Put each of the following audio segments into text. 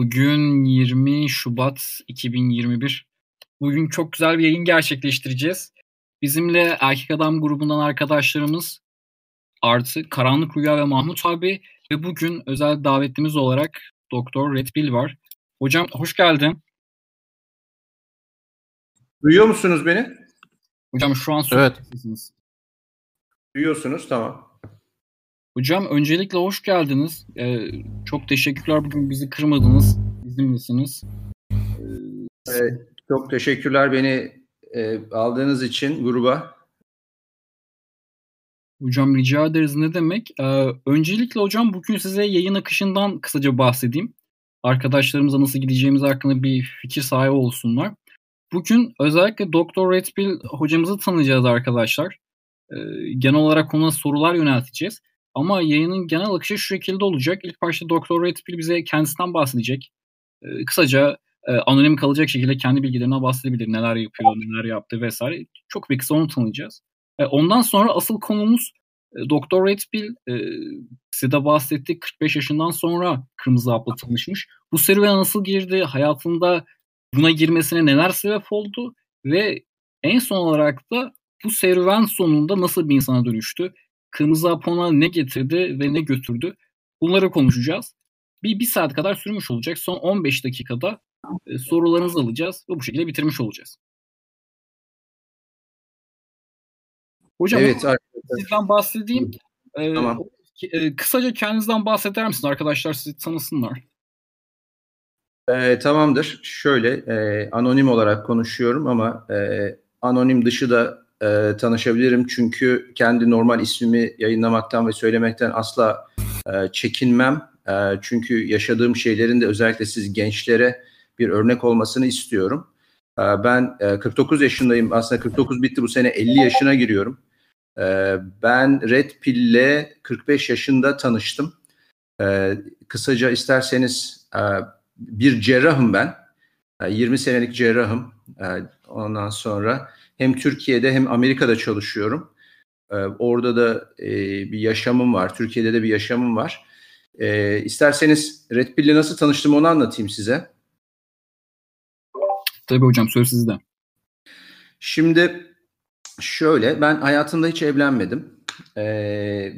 Bugün 20 Şubat 2021. Bugün çok güzel bir yayın gerçekleştireceğiz. Bizimle Erkek Adam grubundan arkadaşlarımız artı Karanlık Rüya ve Mahmut abi ve bugün özel davetlimiz olarak Doktor Red Bill var. Hocam hoş geldin. Duyuyor musunuz beni? Hocam şu an evet. Duyuyorsunuz tamam. Hocam öncelikle hoş geldiniz. Ee, çok teşekkürler bugün bizi kırmadınız. Bizimlesiniz. Ee, çok teşekkürler beni e, aldığınız için gruba. Hocam rica ederiz ne demek. Ee, öncelikle hocam bugün size yayın akışından kısaca bahsedeyim. Arkadaşlarımıza nasıl gideceğimiz hakkında bir fikir sahibi olsunlar. Bugün özellikle Doktor Redpill hocamızı tanıyacağız arkadaşlar. Ee, genel olarak ona sorular yönelteceğiz. Ama yayının genel akışı şu şekilde olacak. İlk başta Doktor Redpill bize kendisinden bahsedecek. Ee, kısaca e, anonim kalacak şekilde kendi bilgilerinden bahsedebilir. Neler yapıyor, neler yaptı vesaire. Çok bir kısa onu tanıyacağız. E, ondan sonra asıl konumuz e, Doktor Redpill e, size de bahsettik 45 yaşından sonra Kırmızı Hap'la tanışmış. Bu serüvene nasıl girdi? Hayatında buna girmesine neler sebep oldu? Ve en son olarak da bu serüven sonunda nasıl bir insana dönüştü? Kırmızı Hap ona ne getirdi ve ne götürdü? Bunları konuşacağız. Bir, bir saat kadar sürmüş olacak. Son 15 dakikada e, sorularınızı alacağız ve bu şekilde bitirmiş olacağız. Hocam evet, sizden bahsedeyim. Ee, tamam. E, kısaca kendinizden bahseder misiniz? Arkadaşlar sizi tanısınlar. E, tamamdır. Şöyle e, anonim olarak konuşuyorum ama e, anonim dışı da e, tanışabilirim. Çünkü kendi normal ismimi yayınlamaktan ve söylemekten asla e, çekinmem. E, çünkü yaşadığım şeylerin de özellikle siz gençlere bir örnek olmasını istiyorum. E, ben e, 49 yaşındayım. Aslında 49 bitti bu sene 50 yaşına giriyorum. E, ben Red Pill'le 45 yaşında tanıştım. E, kısaca isterseniz e, bir cerrahım ben. E, 20 senelik cerrahım. E, ondan sonra hem Türkiye'de hem Amerika'da çalışıyorum. Ee, orada da e, bir yaşamım var. Türkiye'de de bir yaşamım var. E, isterseniz Red Pill'le nasıl tanıştım onu anlatayım size. Tabii hocam söz sizde. Şimdi şöyle ben hayatımda hiç evlenmedim. E,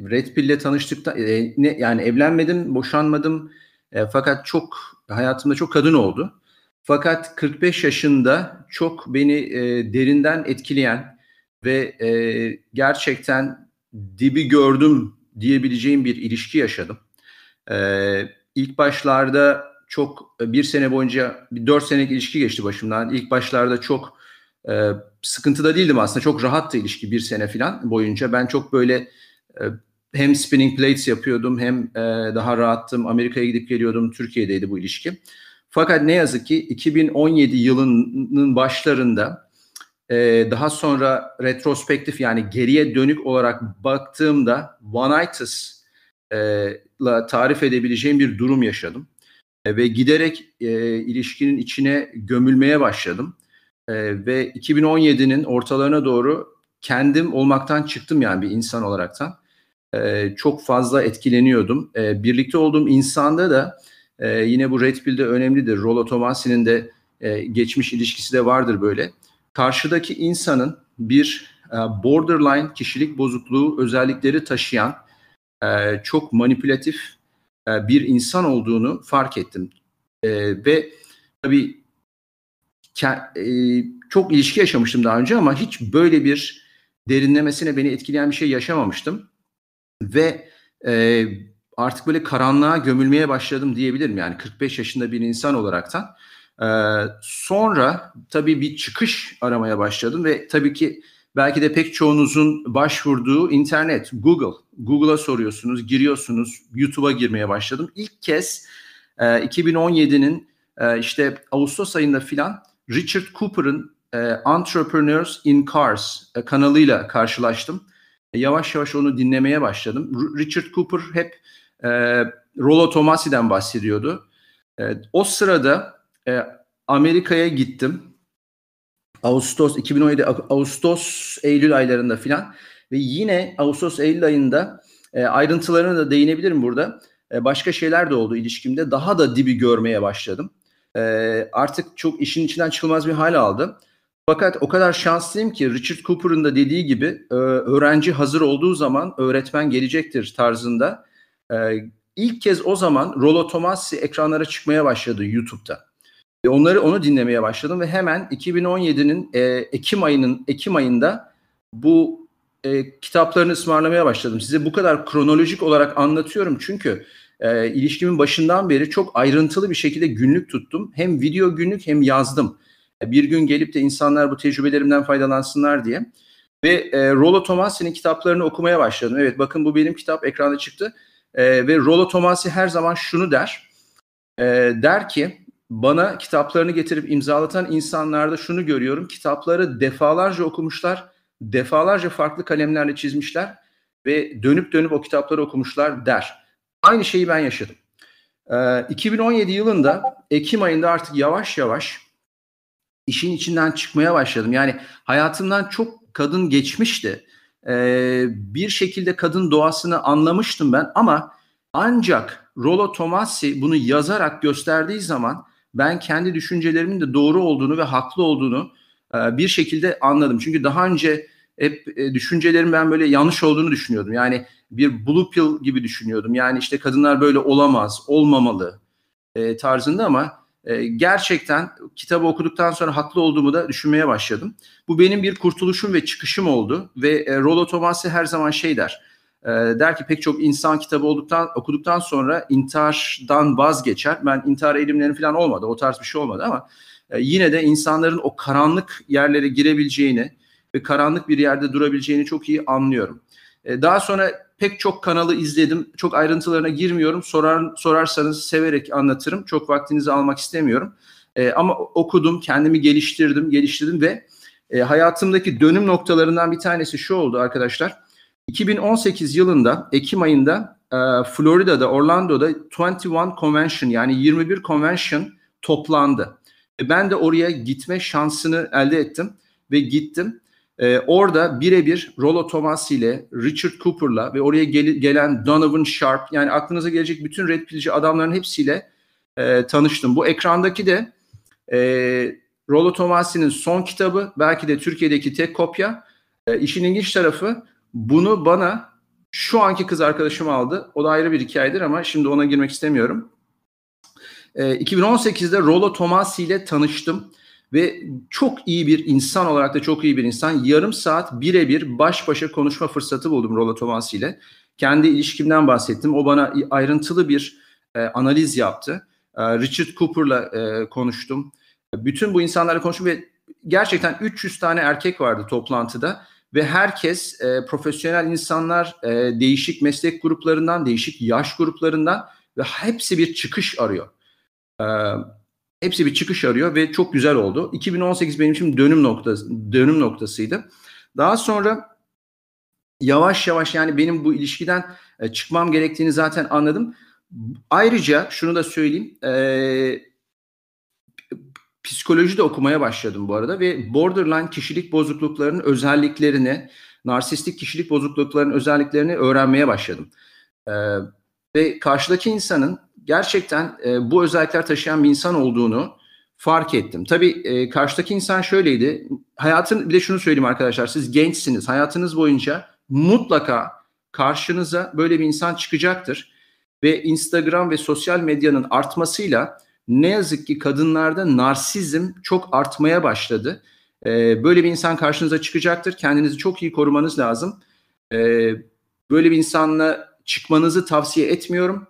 Red Pill'le tanıştıkta e, ne, yani evlenmedim, boşanmadım. E, fakat çok hayatımda çok kadın oldu. Fakat 45 yaşında çok beni e, derinden etkileyen ve e, gerçekten dibi gördüm diyebileceğim bir ilişki yaşadım. E, ilk başlarda çok bir sene boyunca bir dört senelik ilişki geçti başımdan. İlk başlarda çok e, sıkıntıda değildim aslında. Çok rahattı ilişki bir sene falan boyunca. Ben çok böyle e, hem spinning plates yapıyordum hem e, daha rahattım. Amerika'ya gidip geliyordum. Türkiye'deydi bu ilişki. Fakat ne yazık ki 2017 yılının başlarında e, daha sonra retrospektif yani geriye dönük olarak baktığımda one-itis e, tarif edebileceğim bir durum yaşadım. E, ve giderek e, ilişkinin içine gömülmeye başladım. E, ve 2017'nin ortalarına doğru kendim olmaktan çıktım yani bir insan olaraktan. E, çok fazla etkileniyordum. E, birlikte olduğum insanda da e, yine bu Red Pill'de önemlidir. Rollo Tomasi'nin de e, geçmiş ilişkisi de vardır böyle. Karşıdaki insanın bir e, borderline kişilik bozukluğu özellikleri taşıyan e, çok manipülatif e, bir insan olduğunu fark ettim. E, ve tabii ke, e, çok ilişki yaşamıştım daha önce ama hiç böyle bir derinlemesine beni etkileyen bir şey yaşamamıştım. Ve e, artık böyle karanlığa gömülmeye başladım diyebilirim yani 45 yaşında bir insan olaraktan. Ee, sonra tabii bir çıkış aramaya başladım ve tabii ki belki de pek çoğunuzun başvurduğu internet, Google. Google'a soruyorsunuz, giriyorsunuz, YouTube'a girmeye başladım. İlk kez e, 2017'nin e, işte Ağustos ayında filan Richard Cooper'ın e, Entrepreneurs in Cars e, kanalıyla karşılaştım. E, yavaş yavaş onu dinlemeye başladım. Richard Cooper hep e, Rollo Tomasi'den bahsediyordu. E, o sırada e, Amerika'ya gittim. Ağustos 2017 Ağustos Eylül aylarında filan ve yine Ağustos Eylül ayında e, ayrıntılarına da değinebilirim burada. e, başka şeyler de oldu ilişkimde. Daha da dibi görmeye başladım. E, artık çok işin içinden çıkılmaz bir hal aldı. Fakat o kadar şanslıyım ki Richard Cooper'ın da dediği gibi e, öğrenci hazır olduğu zaman öğretmen gelecektir tarzında. E, ilk kez o zaman Rollo Tomassi ekranlara çıkmaya başladı YouTube'da. Ve onları onu dinlemeye başladım ve hemen 2017'nin e, Ekim ayının Ekim ayında bu e, kitaplarını ısmarlamaya başladım. Size bu kadar kronolojik olarak anlatıyorum çünkü e, ilişkimin başından beri çok ayrıntılı bir şekilde günlük tuttum. Hem video günlük hem yazdım. E, bir gün gelip de insanlar bu tecrübelerimden faydalansınlar diye. Ve e, Rollo Tomasi'nin kitaplarını okumaya başladım. Evet bakın bu benim kitap ekranda çıktı. E, ve Rollo Tomasi her zaman şunu der. E, der ki bana kitaplarını getirip imzalatan insanlarda şunu görüyorum. Kitapları defalarca okumuşlar, defalarca farklı kalemlerle çizmişler ve dönüp dönüp o kitapları okumuşlar der. Aynı şeyi ben yaşadım. Ee, 2017 yılında Ekim ayında artık yavaş yavaş işin içinden çıkmaya başladım. Yani hayatımdan çok kadın geçmişti. Ee, bir şekilde kadın doğasını anlamıştım ben ama ancak Rollo Tomassi bunu yazarak gösterdiği zaman ben kendi düşüncelerimin de doğru olduğunu ve haklı olduğunu e, bir şekilde anladım. Çünkü daha önce hep e, düşüncelerim ben böyle yanlış olduğunu düşünüyordum. Yani bir blue pill gibi düşünüyordum. Yani işte kadınlar böyle olamaz, olmamalı e, tarzında ama gerçekten kitabı okuduktan sonra haklı olduğumu da düşünmeye başladım. Bu benim bir kurtuluşum ve çıkışım oldu ve Rollo Tomasi her zaman şey der e, der ki pek çok insan kitabı olduktan okuduktan sonra intihardan vazgeçer. Ben intihar eğilimlerim falan olmadı. O tarz bir şey olmadı ama e, yine de insanların o karanlık yerlere girebileceğini ve karanlık bir yerde durabileceğini çok iyi anlıyorum. E, daha sonra pek çok kanalı izledim. Çok ayrıntılarına girmiyorum. Sorar sorarsanız severek anlatırım. Çok vaktinizi almak istemiyorum. E, ama okudum, kendimi geliştirdim, geliştirdim ve e, hayatımdaki dönüm noktalarından bir tanesi şu oldu arkadaşlar. 2018 yılında Ekim ayında e, Florida'da, Orlando'da 21 Convention yani 21 Convention toplandı. E, ben de oraya gitme şansını elde ettim ve gittim. E, orada birebir Rollo Thomas ile Richard Cooper'la ve oraya gel- gelen Donovan Sharp yani aklınıza gelecek bütün Red Pill'ci adamların hepsiyle e, tanıştım. Bu ekrandaki de e, Rollo Tomasi'nin son kitabı belki de Türkiye'deki tek kopya. E, işin ilginç tarafı bunu bana şu anki kız arkadaşım aldı. O da ayrı bir hikayedir ama şimdi ona girmek istemiyorum. E, ee, 2018'de Rollo Tomasi ile tanıştım ve çok iyi bir insan olarak da çok iyi bir insan. Yarım saat birebir baş başa konuşma fırsatı buldum Rollo Tomasi ile. Kendi ilişkimden bahsettim. O bana ayrıntılı bir e, analiz yaptı. E, Richard Cooper'la e, konuştum. Bütün bu insanlarla konuştum ve gerçekten 300 tane erkek vardı toplantıda ve herkes e, profesyonel insanlar e, değişik meslek gruplarından, değişik yaş gruplarından ve hepsi bir çıkış arıyor. E, hepsi bir çıkış arıyor ve çok güzel oldu. 2018 benim için dönüm noktası dönüm noktasıydı. Daha sonra yavaş yavaş yani benim bu ilişkiden e, çıkmam gerektiğini zaten anladım. Ayrıca şunu da söyleyeyim. E, psikoloji de okumaya başladım bu arada ve borderline kişilik bozukluklarının özelliklerini, narsistik kişilik bozukluklarının özelliklerini öğrenmeye başladım. Ee, ve karşıdaki insanın gerçekten e, bu özellikler taşıyan bir insan olduğunu fark ettim. Tabii e, karşıdaki insan şöyleydi. Hayatın bir de şunu söyleyeyim arkadaşlar. Siz gençsiniz. Hayatınız boyunca mutlaka karşınıza böyle bir insan çıkacaktır. Ve Instagram ve sosyal medyanın artmasıyla ne yazık ki kadınlarda narsizm çok artmaya başladı. Ee, böyle bir insan karşınıza çıkacaktır. Kendinizi çok iyi korumanız lazım. Ee, böyle bir insanla çıkmanızı tavsiye etmiyorum.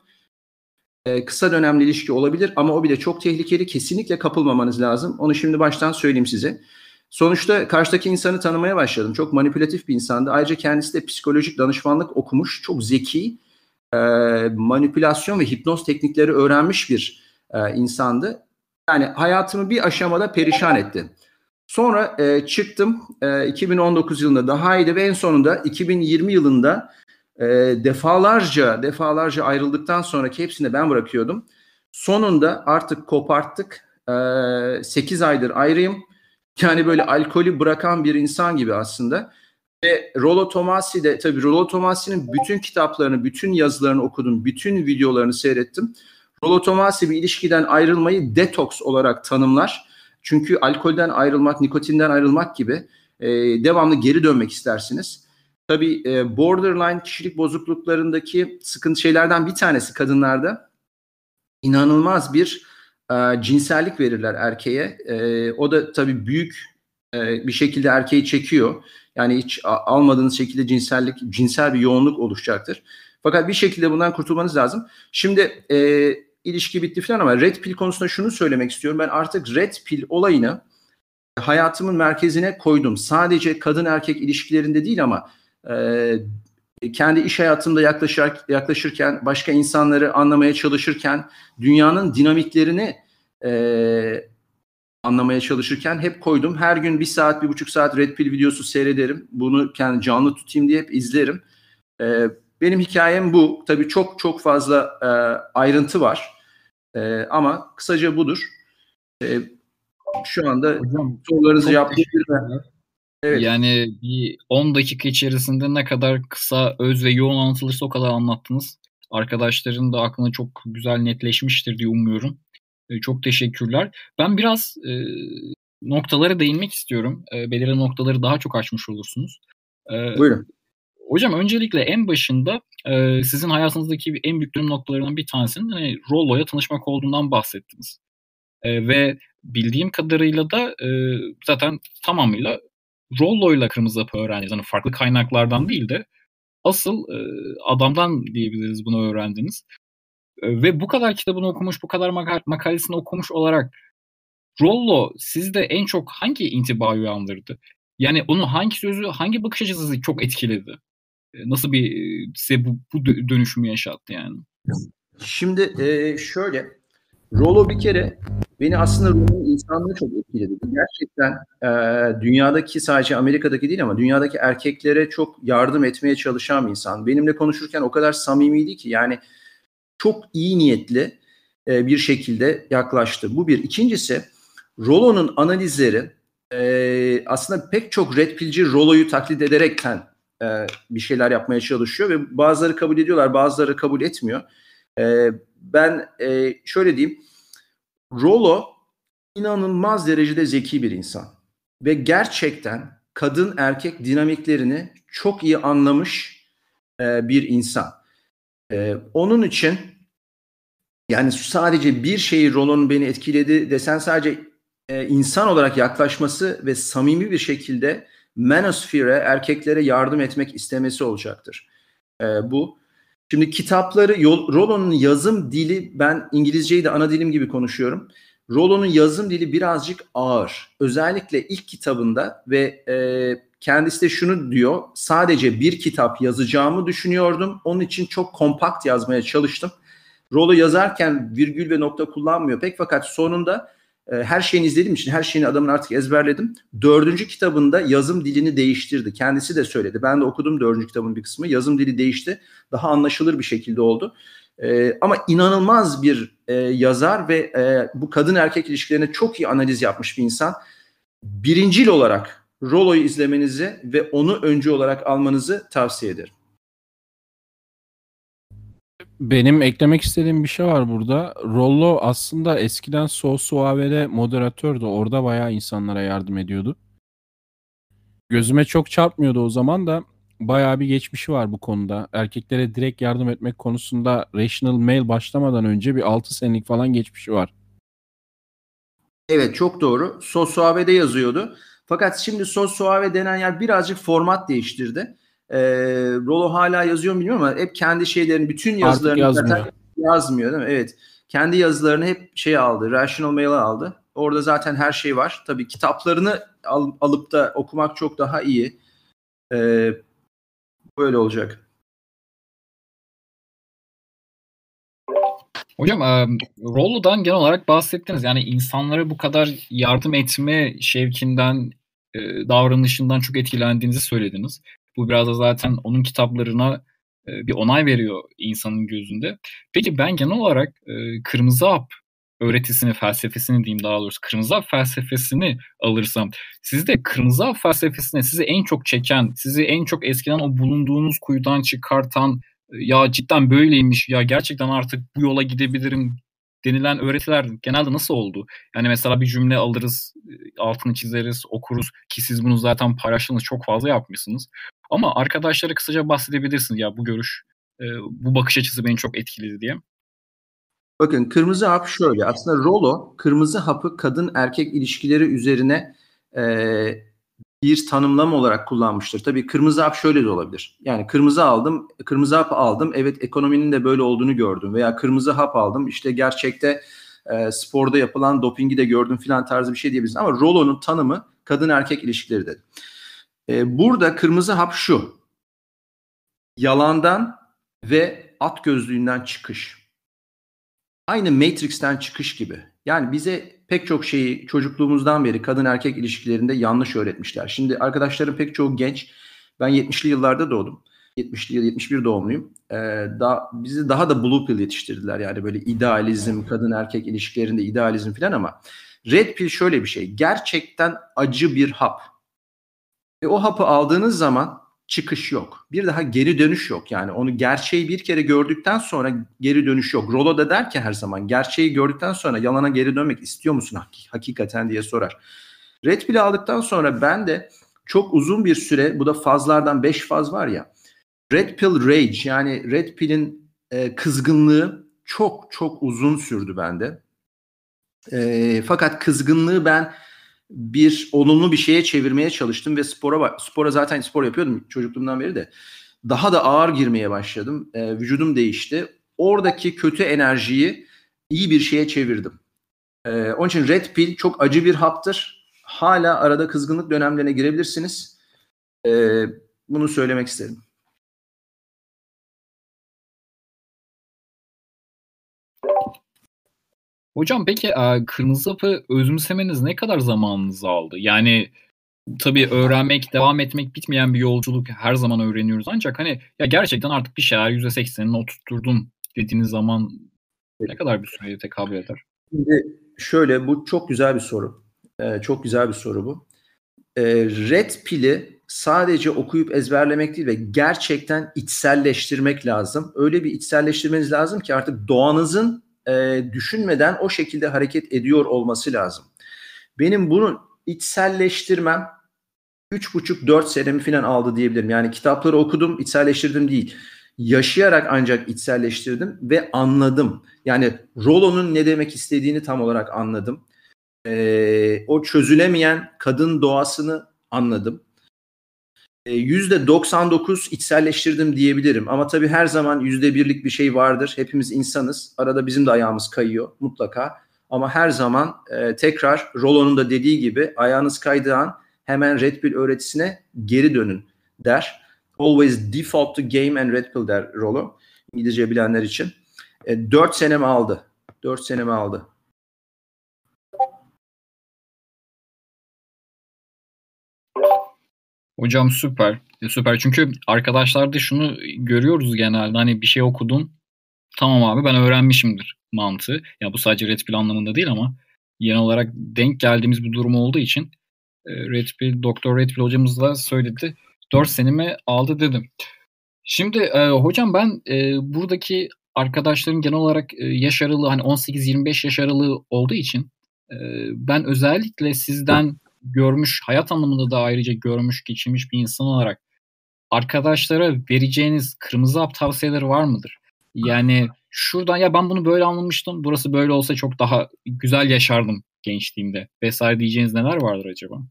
Ee, kısa dönemli ilişki olabilir ama o bile çok tehlikeli. Kesinlikle kapılmamanız lazım. Onu şimdi baştan söyleyeyim size. Sonuçta karşıdaki insanı tanımaya başladım. Çok manipülatif bir insandı. Ayrıca kendisi de psikolojik danışmanlık okumuş. Çok zeki, e, manipülasyon ve hipnoz teknikleri öğrenmiş bir e, insandı. Yani hayatımı bir aşamada perişan etti. Sonra e, çıktım e, 2019 yılında daha iyiydi ve en sonunda 2020 yılında e, defalarca defalarca ayrıldıktan sonraki hepsini ben bırakıyordum. Sonunda artık koparttık. E, 8 aydır ayrıyım. Yani böyle alkolü bırakan bir insan gibi aslında. Ve Rollo Tomasi de tabii Rollo Tomasi'nin bütün kitaplarını, bütün yazılarını okudum, bütün videolarını seyrettim. Rollo Tomasi bir ilişkiden ayrılmayı detoks olarak tanımlar. Çünkü alkolden ayrılmak, nikotinden ayrılmak gibi e, devamlı geri dönmek istersiniz. Tabii e, borderline kişilik bozukluklarındaki sıkıntı şeylerden bir tanesi kadınlarda inanılmaz bir e, cinsellik verirler erkeğe. E, o da tabii büyük bir şekilde erkeği çekiyor. Yani hiç almadığınız şekilde cinsellik, cinsel bir yoğunluk oluşacaktır. Fakat bir şekilde bundan kurtulmanız lazım. Şimdi e, ilişki bitti falan ama red pill konusunda şunu söylemek istiyorum. Ben artık red pill olayını hayatımın merkezine koydum. Sadece kadın erkek ilişkilerinde değil ama kendi iş hayatımda yaklaşır, yaklaşırken, başka insanları anlamaya çalışırken, dünyanın dinamiklerini e, anlamaya çalışırken hep koydum. Her gün bir saat, bir buçuk saat Red Pill videosu seyrederim. Bunu kendi canlı tutayım diye hep izlerim. E, benim hikayem bu. Tabii çok çok fazla e, ayrıntı var. E, ama kısaca budur. E, şu anda Hocam, sorularınızı cevaplayabilirim. Evet. Yani bir 10 dakika içerisinde ne kadar kısa, öz ve yoğun anlatılırsa o kadar anlattınız. Arkadaşların da aklına çok güzel netleşmiştir diye umuyorum. E, çok teşekkürler. Ben biraz e, noktalara değinmek istiyorum. E, belirli noktaları daha çok açmış olursunuz. E, Buyurun. Hocam öncelikle en başında e, sizin hayatınızdaki en büyük dönüm noktalarından bir tanesinin hani, Rollo'ya tanışmak olduğundan bahsettiniz. E, ve bildiğim kadarıyla da e, zaten tamamıyla Rollo'yla Kırmızı Hapı öğrendiniz. Hani farklı kaynaklardan değil de asıl e, adamdan diyebiliriz bunu öğrendiniz. E, ve bu kadar kitabını okumuş, bu kadar maka- makalesini okumuş olarak Rollo sizde en çok hangi intibayı uyandırdı? Yani onun hangi sözü, hangi bakış açısı çok etkiledi? E, nasıl bir e, size bu, bu dönüşümü yaşattı yani? Şimdi e, şöyle, Rollo bir kere beni aslında Rollo'nun insanlığı çok etkiledi. Gerçekten e, dünyadaki sadece Amerika'daki değil ama dünyadaki erkeklere çok yardım etmeye çalışan bir insan. Benimle konuşurken o kadar samimiydi ki yani çok iyi niyetli e, bir şekilde yaklaştı. Bu bir. İkincisi Rollo'nun analizleri e, aslında pek çok red pillci Rollo'yu taklit ederekten e, bir şeyler yapmaya çalışıyor ve bazıları kabul ediyorlar bazıları kabul etmiyor. E, ben e, şöyle diyeyim Rollo inanılmaz derecede zeki bir insan ve gerçekten kadın erkek dinamiklerini çok iyi anlamış e, bir insan. E, onun için yani sadece bir şeyi Rollo'nun beni etkiledi desen sadece e, insan olarak yaklaşması ve samimi bir şekilde manosphere erkeklere yardım etmek istemesi olacaktır. E, bu. Şimdi kitapları, Rollo'nun yazım dili, ben İngilizceyi de ana dilim gibi konuşuyorum. Rollo'nun yazım dili birazcık ağır. Özellikle ilk kitabında ve e, kendisi de şunu diyor. Sadece bir kitap yazacağımı düşünüyordum. Onun için çok kompakt yazmaya çalıştım. Rollo yazarken virgül ve nokta kullanmıyor pek fakat sonunda her şeyini izlediğim için her şeyini adamın artık ezberledim. Dördüncü kitabında yazım dilini değiştirdi. Kendisi de söyledi. Ben de okudum dördüncü kitabın bir kısmı. Yazım dili değişti. Daha anlaşılır bir şekilde oldu. E, ama inanılmaz bir e, yazar ve e, bu kadın erkek ilişkilerine çok iyi analiz yapmış bir insan. Birincil olarak Rollo'yu izlemenizi ve onu öncü olarak almanızı tavsiye ederim. Benim eklemek istediğim bir şey var burada. Rollo aslında eskiden So Suave'de moderatördü. Orada bayağı insanlara yardım ediyordu. Gözüme çok çarpmıyordu o zaman da bayağı bir geçmişi var bu konuda. Erkeklere direkt yardım etmek konusunda Rational Mail başlamadan önce bir 6 senelik falan geçmişi var. Evet çok doğru. Sosuave yazıyordu. Fakat şimdi Sosuave denen yer birazcık format değiştirdi. Ee, Rolo hala yazıyor mu bilmiyorum ama hep kendi şeylerini, bütün yazılarını yazmıyor. yazmıyor değil mi? Evet. Kendi yazılarını hep şey aldı, Rational Mail'a aldı. Orada zaten her şey var. Tabii kitaplarını al, alıp da okumak çok daha iyi. Ee, böyle olacak. Hocam e, Rollo'dan genel olarak bahsettiniz. Yani insanlara bu kadar yardım etme şevkinden, e, davranışından çok etkilendiğinizi söylediniz. Bu biraz da zaten onun kitaplarına e, bir onay veriyor insanın gözünde. Peki ben genel olarak e, Kırmızı Hap öğretisini, felsefesini diyeyim daha doğrusu kırmızı hap felsefesini alırsam sizde kırmızı hap felsefesine sizi en çok çeken, sizi en çok eskiden o bulunduğunuz kuyudan çıkartan ya cidden böyleymiş ya gerçekten artık bu yola gidebilirim denilen öğretiler genelde nasıl oldu? Yani mesela bir cümle alırız, altını çizeriz, okuruz ki siz bunu zaten paylaştığınız çok fazla yapmışsınız. Ama arkadaşlara kısaca bahsedebilirsiniz ya bu görüş, bu bakış açısı beni çok etkiledi diye. Bakın kırmızı hap şöyle aslında Rolo kırmızı hapı kadın erkek ilişkileri üzerine e, bir tanımlama olarak kullanmıştır. Tabii kırmızı hap şöyle de olabilir. Yani kırmızı aldım, kırmızı hap aldım. Evet ekonominin de böyle olduğunu gördüm. Veya kırmızı hap aldım. İşte gerçekte e, sporda yapılan dopingi de gördüm filan tarzı bir şey diyebiliriz. Ama Rolo'nun tanımı kadın erkek ilişkileri dedi. E, burada kırmızı hap şu. Yalandan ve at gözlüğünden çıkış. Aynı Matrix'ten çıkış gibi. Yani bize pek çok şeyi çocukluğumuzdan beri kadın erkek ilişkilerinde yanlış öğretmişler. Şimdi arkadaşlarım pek çoğu genç. Ben 70'li yıllarda doğdum. 70'li 71 doğumluyum. Ee, daha, bizi daha da blue pill yetiştirdiler. Yani böyle idealizm, kadın erkek ilişkilerinde idealizm falan ama red pill şöyle bir şey. Gerçekten acı bir hap. Ve o hapı aldığınız zaman çıkış yok. Bir daha geri dönüş yok. Yani onu gerçeği bir kere gördükten sonra geri dönüş yok. Rolo da der ki her zaman gerçeği gördükten sonra yalana geri dönmek istiyor musun hakikaten diye sorar. Red Pill'i aldıktan sonra ben de çok uzun bir süre bu da fazlardan 5 faz var ya. Red Pill Rage yani Red Pill'in e, kızgınlığı çok çok uzun sürdü bende. E, fakat kızgınlığı ben bir olumlu bir şeye çevirmeye çalıştım ve spora spora zaten spor yapıyordum çocukluğumdan beri de daha da ağır girmeye başladım. E, vücudum değişti. Oradaki kötü enerjiyi iyi bir şeye çevirdim. E, onun için Red Pill çok acı bir haptır. Hala arada kızgınlık dönemlerine girebilirsiniz. E, bunu söylemek isterim. Hocam peki kırmızı hapı özümsemeniz ne kadar zamanınızı aldı? Yani tabii öğrenmek, devam etmek bitmeyen bir yolculuk her zaman öğreniyoruz. Ancak hani ya gerçekten artık bir şeyler %80'ini oturtturdum dediğiniz zaman ne kadar bir süreye tekabül eder? Şimdi şöyle bu çok güzel bir soru. Ee, çok güzel bir soru bu. Ee, red pili sadece okuyup ezberlemek değil ve gerçekten içselleştirmek lazım. Öyle bir içselleştirmeniz lazım ki artık doğanızın e, düşünmeden o şekilde hareket ediyor olması lazım. Benim bunu içselleştirmem 3,5-4 senemi falan aldı diyebilirim. Yani kitapları okudum, içselleştirdim değil. Yaşayarak ancak içselleştirdim ve anladım. Yani Rollo'nun ne demek istediğini tam olarak anladım. Ee, o çözülemeyen kadın doğasını anladım. %99 içselleştirdim diyebilirim. Ama tabii her zaman %1'lik bir şey vardır. Hepimiz insanız. Arada bizim de ayağımız kayıyor mutlaka. Ama her zaman e, tekrar Rollo'nun da dediği gibi ayağınız kaydığı an hemen Red Pill öğretisine geri dönün der. Always default to game and Red Pill der Rollo. İngilizce bilenler için. E, 4 senemi aldı. 4 senemi aldı. Hocam süper. E, süper. Çünkü arkadaşlarda şunu görüyoruz genelde. Hani bir şey okudun. Tamam abi ben öğrenmişimdir mantığı. Ya bu sadece Red Pill anlamında değil ama genel olarak denk geldiğimiz bir durum olduğu için e, Red Pill, Doktor Red Pill hocamız da söyledi. 4 senemi aldı dedim. Şimdi e, hocam ben e, buradaki arkadaşların genel olarak e, yaş aralığı hani 18-25 yaş aralığı olduğu için e, ben özellikle sizden görmüş, hayat anlamında da ayrıca görmüş, geçirmiş bir insan olarak arkadaşlara vereceğiniz kırmızı hap tavsiyeleri var mıdır? Yani şuradan ya ben bunu böyle anlamıştım. Burası böyle olsa çok daha güzel yaşardım gençliğimde vesaire diyeceğiniz neler vardır acaba?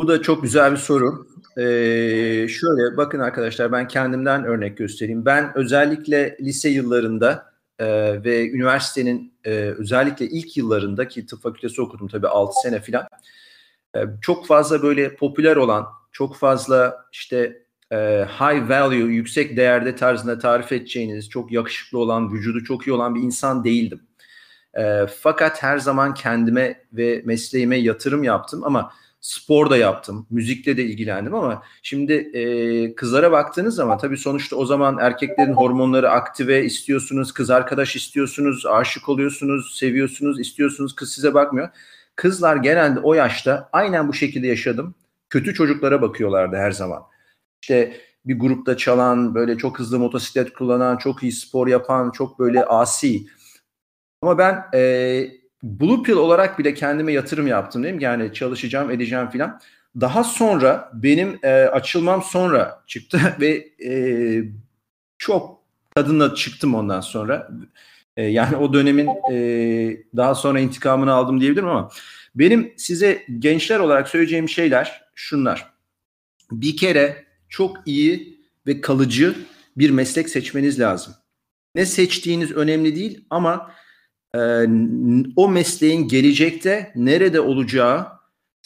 Bu da çok güzel bir soru. Ee, şöyle bakın arkadaşlar ben kendimden örnek göstereyim. Ben özellikle lise yıllarında e, ve üniversitenin e, özellikle ilk yıllarında ki tıp fakültesi okudum tabii 6 sene filan. E, çok fazla böyle popüler olan, çok fazla işte e, high value, yüksek değerde tarzında tarif edeceğiniz, çok yakışıklı olan, vücudu çok iyi olan bir insan değildim. E, fakat her zaman kendime ve mesleğime yatırım yaptım ama spor da yaptım, müzikle de ilgilendim ama şimdi e, kızlara baktığınız zaman tabii sonuçta o zaman erkeklerin hormonları aktive istiyorsunuz, kız arkadaş istiyorsunuz, aşık oluyorsunuz, seviyorsunuz, istiyorsunuz, kız size bakmıyor. Kızlar genelde o yaşta aynen bu şekilde yaşadım. Kötü çocuklara bakıyorlardı her zaman. İşte bir grupta çalan, böyle çok hızlı motosiklet kullanan, çok iyi spor yapan, çok böyle asi. Ama ben e, Blue Pill olarak bile kendime yatırım yaptım değil mi? Yani çalışacağım, edeceğim filan. Daha sonra benim e, açılmam sonra çıktı ve e, çok kadınla çıktım ondan sonra. E, yani o dönemin e, daha sonra intikamını aldım diyebilirim ama benim size gençler olarak söyleyeceğim şeyler şunlar. Bir kere çok iyi ve kalıcı bir meslek seçmeniz lazım. Ne seçtiğiniz önemli değil ama e, o mesleğin gelecekte nerede olacağı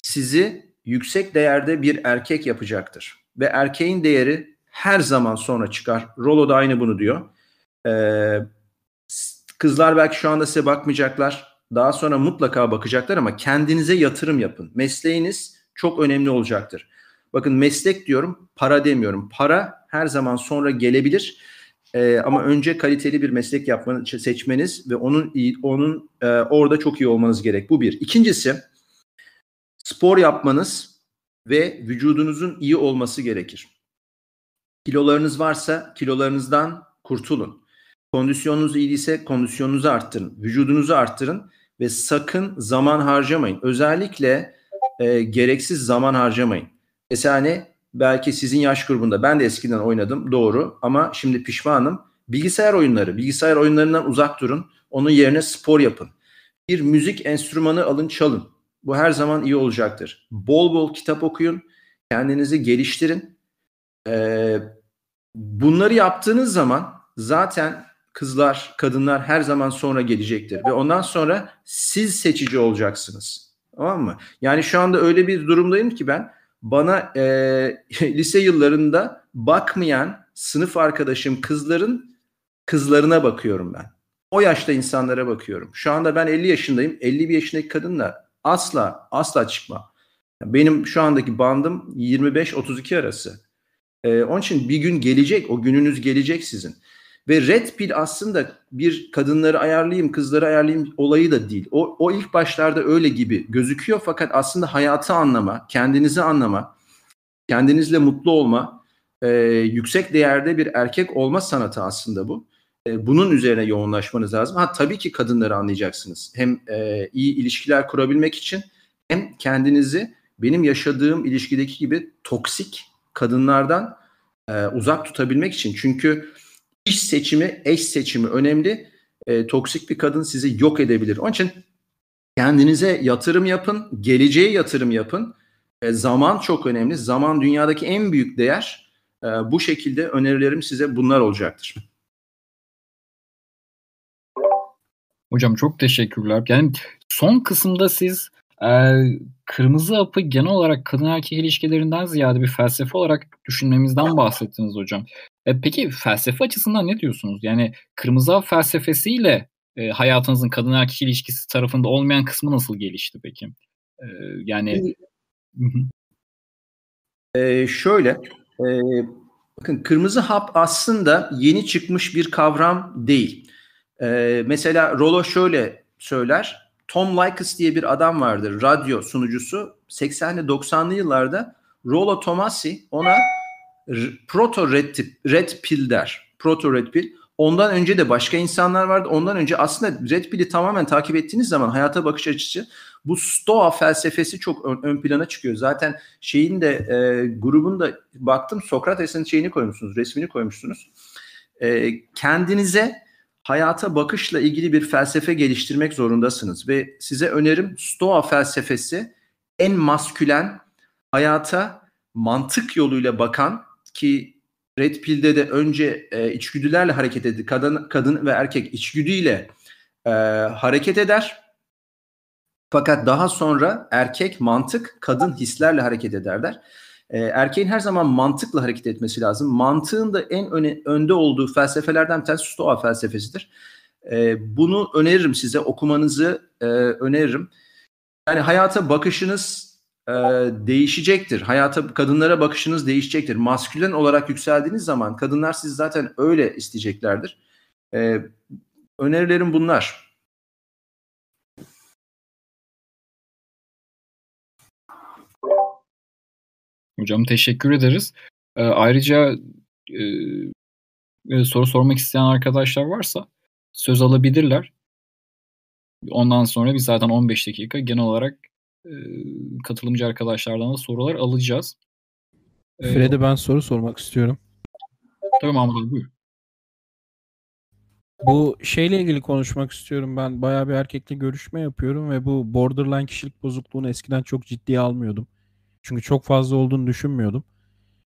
sizi yüksek değerde bir erkek yapacaktır. Ve erkeğin değeri her zaman sonra çıkar. Rollo da aynı bunu diyor. E, kızlar belki şu anda size bakmayacaklar. Daha sonra mutlaka bakacaklar ama kendinize yatırım yapın. Mesleğiniz çok önemli olacaktır. Bakın meslek diyorum, para demiyorum. Para her zaman sonra gelebilir. Ee, ama önce kaliteli bir meslek yapmanız, seçmeniz ve onun onun e, orada çok iyi olmanız gerek. Bu bir. İkincisi spor yapmanız ve vücudunuzun iyi olması gerekir. Kilolarınız varsa kilolarınızdan kurtulun. Kondisyonunuz iyi değilse kondisyonunuzu arttırın. Vücudunuzu arttırın ve sakın zaman harcamayın. Özellikle e, gereksiz zaman harcamayın. Mesela ne? Belki sizin yaş grubunda ben de eskiden oynadım doğru ama şimdi pişmanım. Bilgisayar oyunları, bilgisayar oyunlarından uzak durun. Onun yerine spor yapın. Bir müzik enstrümanı alın çalın. Bu her zaman iyi olacaktır. Bol bol kitap okuyun. Kendinizi geliştirin. Ee, bunları yaptığınız zaman zaten kızlar, kadınlar her zaman sonra gelecektir. Ve ondan sonra siz seçici olacaksınız. Tamam mı? Yani şu anda öyle bir durumdayım ki ben bana e, lise yıllarında bakmayan sınıf arkadaşım kızların kızlarına bakıyorum ben. O yaşta insanlara bakıyorum. Şu anda ben 50 yaşındayım. 51 yaşındaki kadınla asla asla çıkma. Benim şu andaki bandım 25-32 arası. Ee, onun için bir gün gelecek, o gününüz gelecek sizin. Ve red pill aslında bir kadınları ayarlayayım, kızları ayarlayayım olayı da değil. O, o ilk başlarda öyle gibi gözüküyor fakat aslında hayatı anlama, kendinizi anlama, kendinizle mutlu olma, e, yüksek değerde bir erkek olma sanatı aslında bu. E, bunun üzerine yoğunlaşmanız lazım. Ha tabii ki kadınları anlayacaksınız. Hem e, iyi ilişkiler kurabilmek için hem kendinizi benim yaşadığım ilişkideki gibi toksik kadınlardan e, uzak tutabilmek için. Çünkü iş seçimi, eş seçimi önemli. E, toksik bir kadın sizi yok edebilir. Onun için kendinize yatırım yapın, geleceğe yatırım yapın. E, zaman çok önemli. Zaman dünyadaki en büyük değer. E, bu şekilde önerilerim size bunlar olacaktır. Hocam çok teşekkürler. Yani son kısımda siz e, kırmızı apı genel olarak kadın erkek ilişkilerinden ziyade bir felsefe olarak düşünmemizden bahsettiniz hocam. E, peki felsefe açısından ne diyorsunuz? Yani kırmızı hap felsefesiyle e, hayatınızın kadın erkek ilişkisi tarafında olmayan kısmı nasıl gelişti peki? E, yani e, şöyle e, bakın kırmızı hap aslında yeni çıkmış bir kavram değil. E, mesela Rollo şöyle söyler. Tom Likas diye bir adam vardır, radyo sunucusu. 80'li 90'lı yıllarda Rollo Tomassi ona proto red, red pill der. Proto red pill. Ondan önce de başka insanlar vardı. Ondan önce aslında red pill'i tamamen takip ettiğiniz zaman hayata bakış açısı bu Stoa felsefesi çok ön, ön plana çıkıyor. Zaten şeyin de e, grubun da baktım Sokrates'in şeyini koymuşsunuz, resmini koymuşsunuz. E, kendinize hayata bakışla ilgili bir felsefe geliştirmek zorundasınız ve size önerim Stoa felsefesi en maskülen hayata mantık yoluyla bakan ki Red Pill'de de önce e, içgüdülerle hareket etti. Kadın, kadın ve erkek içgüdüyle e, hareket eder. Fakat daha sonra erkek mantık, kadın hislerle hareket ederler. E, erkeğin her zaman mantıkla hareket etmesi lazım. Mantığın da en öne, önde olduğu felsefelerden bir tanesi Stoa felsefesidir. E, bunu öneririm size, okumanızı e, öneririm. Yani hayata bakışınız e, değişecektir. Hayata kadınlara bakışınız değişecektir. Maskülen olarak yükseldiğiniz zaman kadınlar sizi zaten öyle isteyeceklerdir. E, önerilerim bunlar. Hocam teşekkür ederiz. E, ayrıca e, e, soru sormak isteyen arkadaşlar varsa söz alabilirler. Ondan sonra biz zaten 15 dakika genel olarak e, katılımcı arkadaşlardan da sorular alacağız. E, Fred'e ben soru sormak istiyorum. Tabii Mahmut abi buyur. Bu şeyle ilgili konuşmak istiyorum. Ben bayağı bir erkekle görüşme yapıyorum ve bu borderline kişilik bozukluğunu eskiden çok ciddiye almıyordum. Çünkü çok fazla olduğunu düşünmüyordum.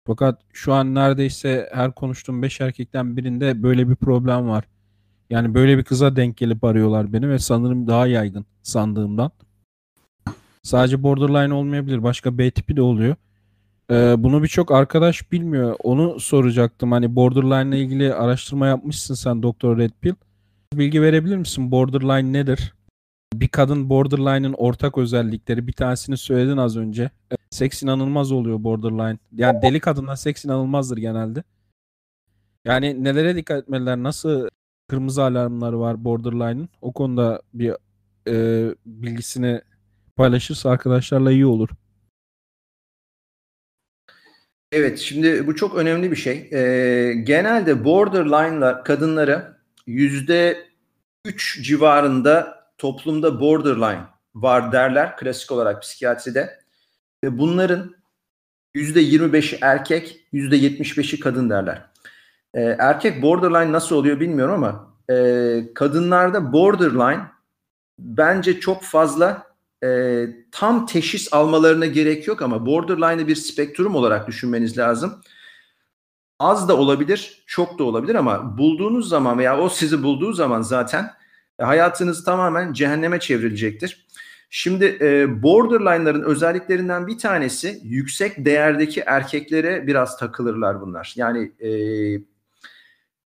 Fakat şu an neredeyse her konuştuğum 5 erkekten birinde böyle bir problem var. Yani böyle bir kıza denk gelip arıyorlar beni ve sanırım daha yaygın sandığımdan. Sadece borderline olmayabilir. Başka B tipi de oluyor. Ee, bunu birçok arkadaş bilmiyor. Onu soracaktım. Hani borderline ile ilgili araştırma yapmışsın sen Doktor Red Pill. Bilgi verebilir misin? Borderline nedir? Bir kadın borderline'ın ortak özellikleri. Bir tanesini söyledin az önce. Seks inanılmaz oluyor borderline. Yani deli kadınlar seks inanılmazdır genelde. Yani nelere dikkat etmeliler? Nasıl kırmızı alarmları var borderline'ın? O konuda bir e, bilgisini paylaşırsa arkadaşlarla iyi olur. Evet, şimdi bu çok önemli bir şey. Ee, genelde borderline'lar kadınları yüzde üç civarında toplumda borderline var derler klasik olarak psikiyatride. Ve bunların yüzde yirmi beşi erkek, yüzde yetmiş beşi kadın derler. Ee, erkek borderline nasıl oluyor bilmiyorum ama e, kadınlarda borderline bence çok fazla e, tam teşhis almalarına gerek yok ama borderline'ı bir spektrum olarak düşünmeniz lazım. Az da olabilir, çok da olabilir ama bulduğunuz zaman veya o sizi bulduğu zaman zaten hayatınız tamamen cehenneme çevrilecektir. Şimdi e, borderline'ların özelliklerinden bir tanesi yüksek değerdeki erkeklere biraz takılırlar bunlar. Yani e,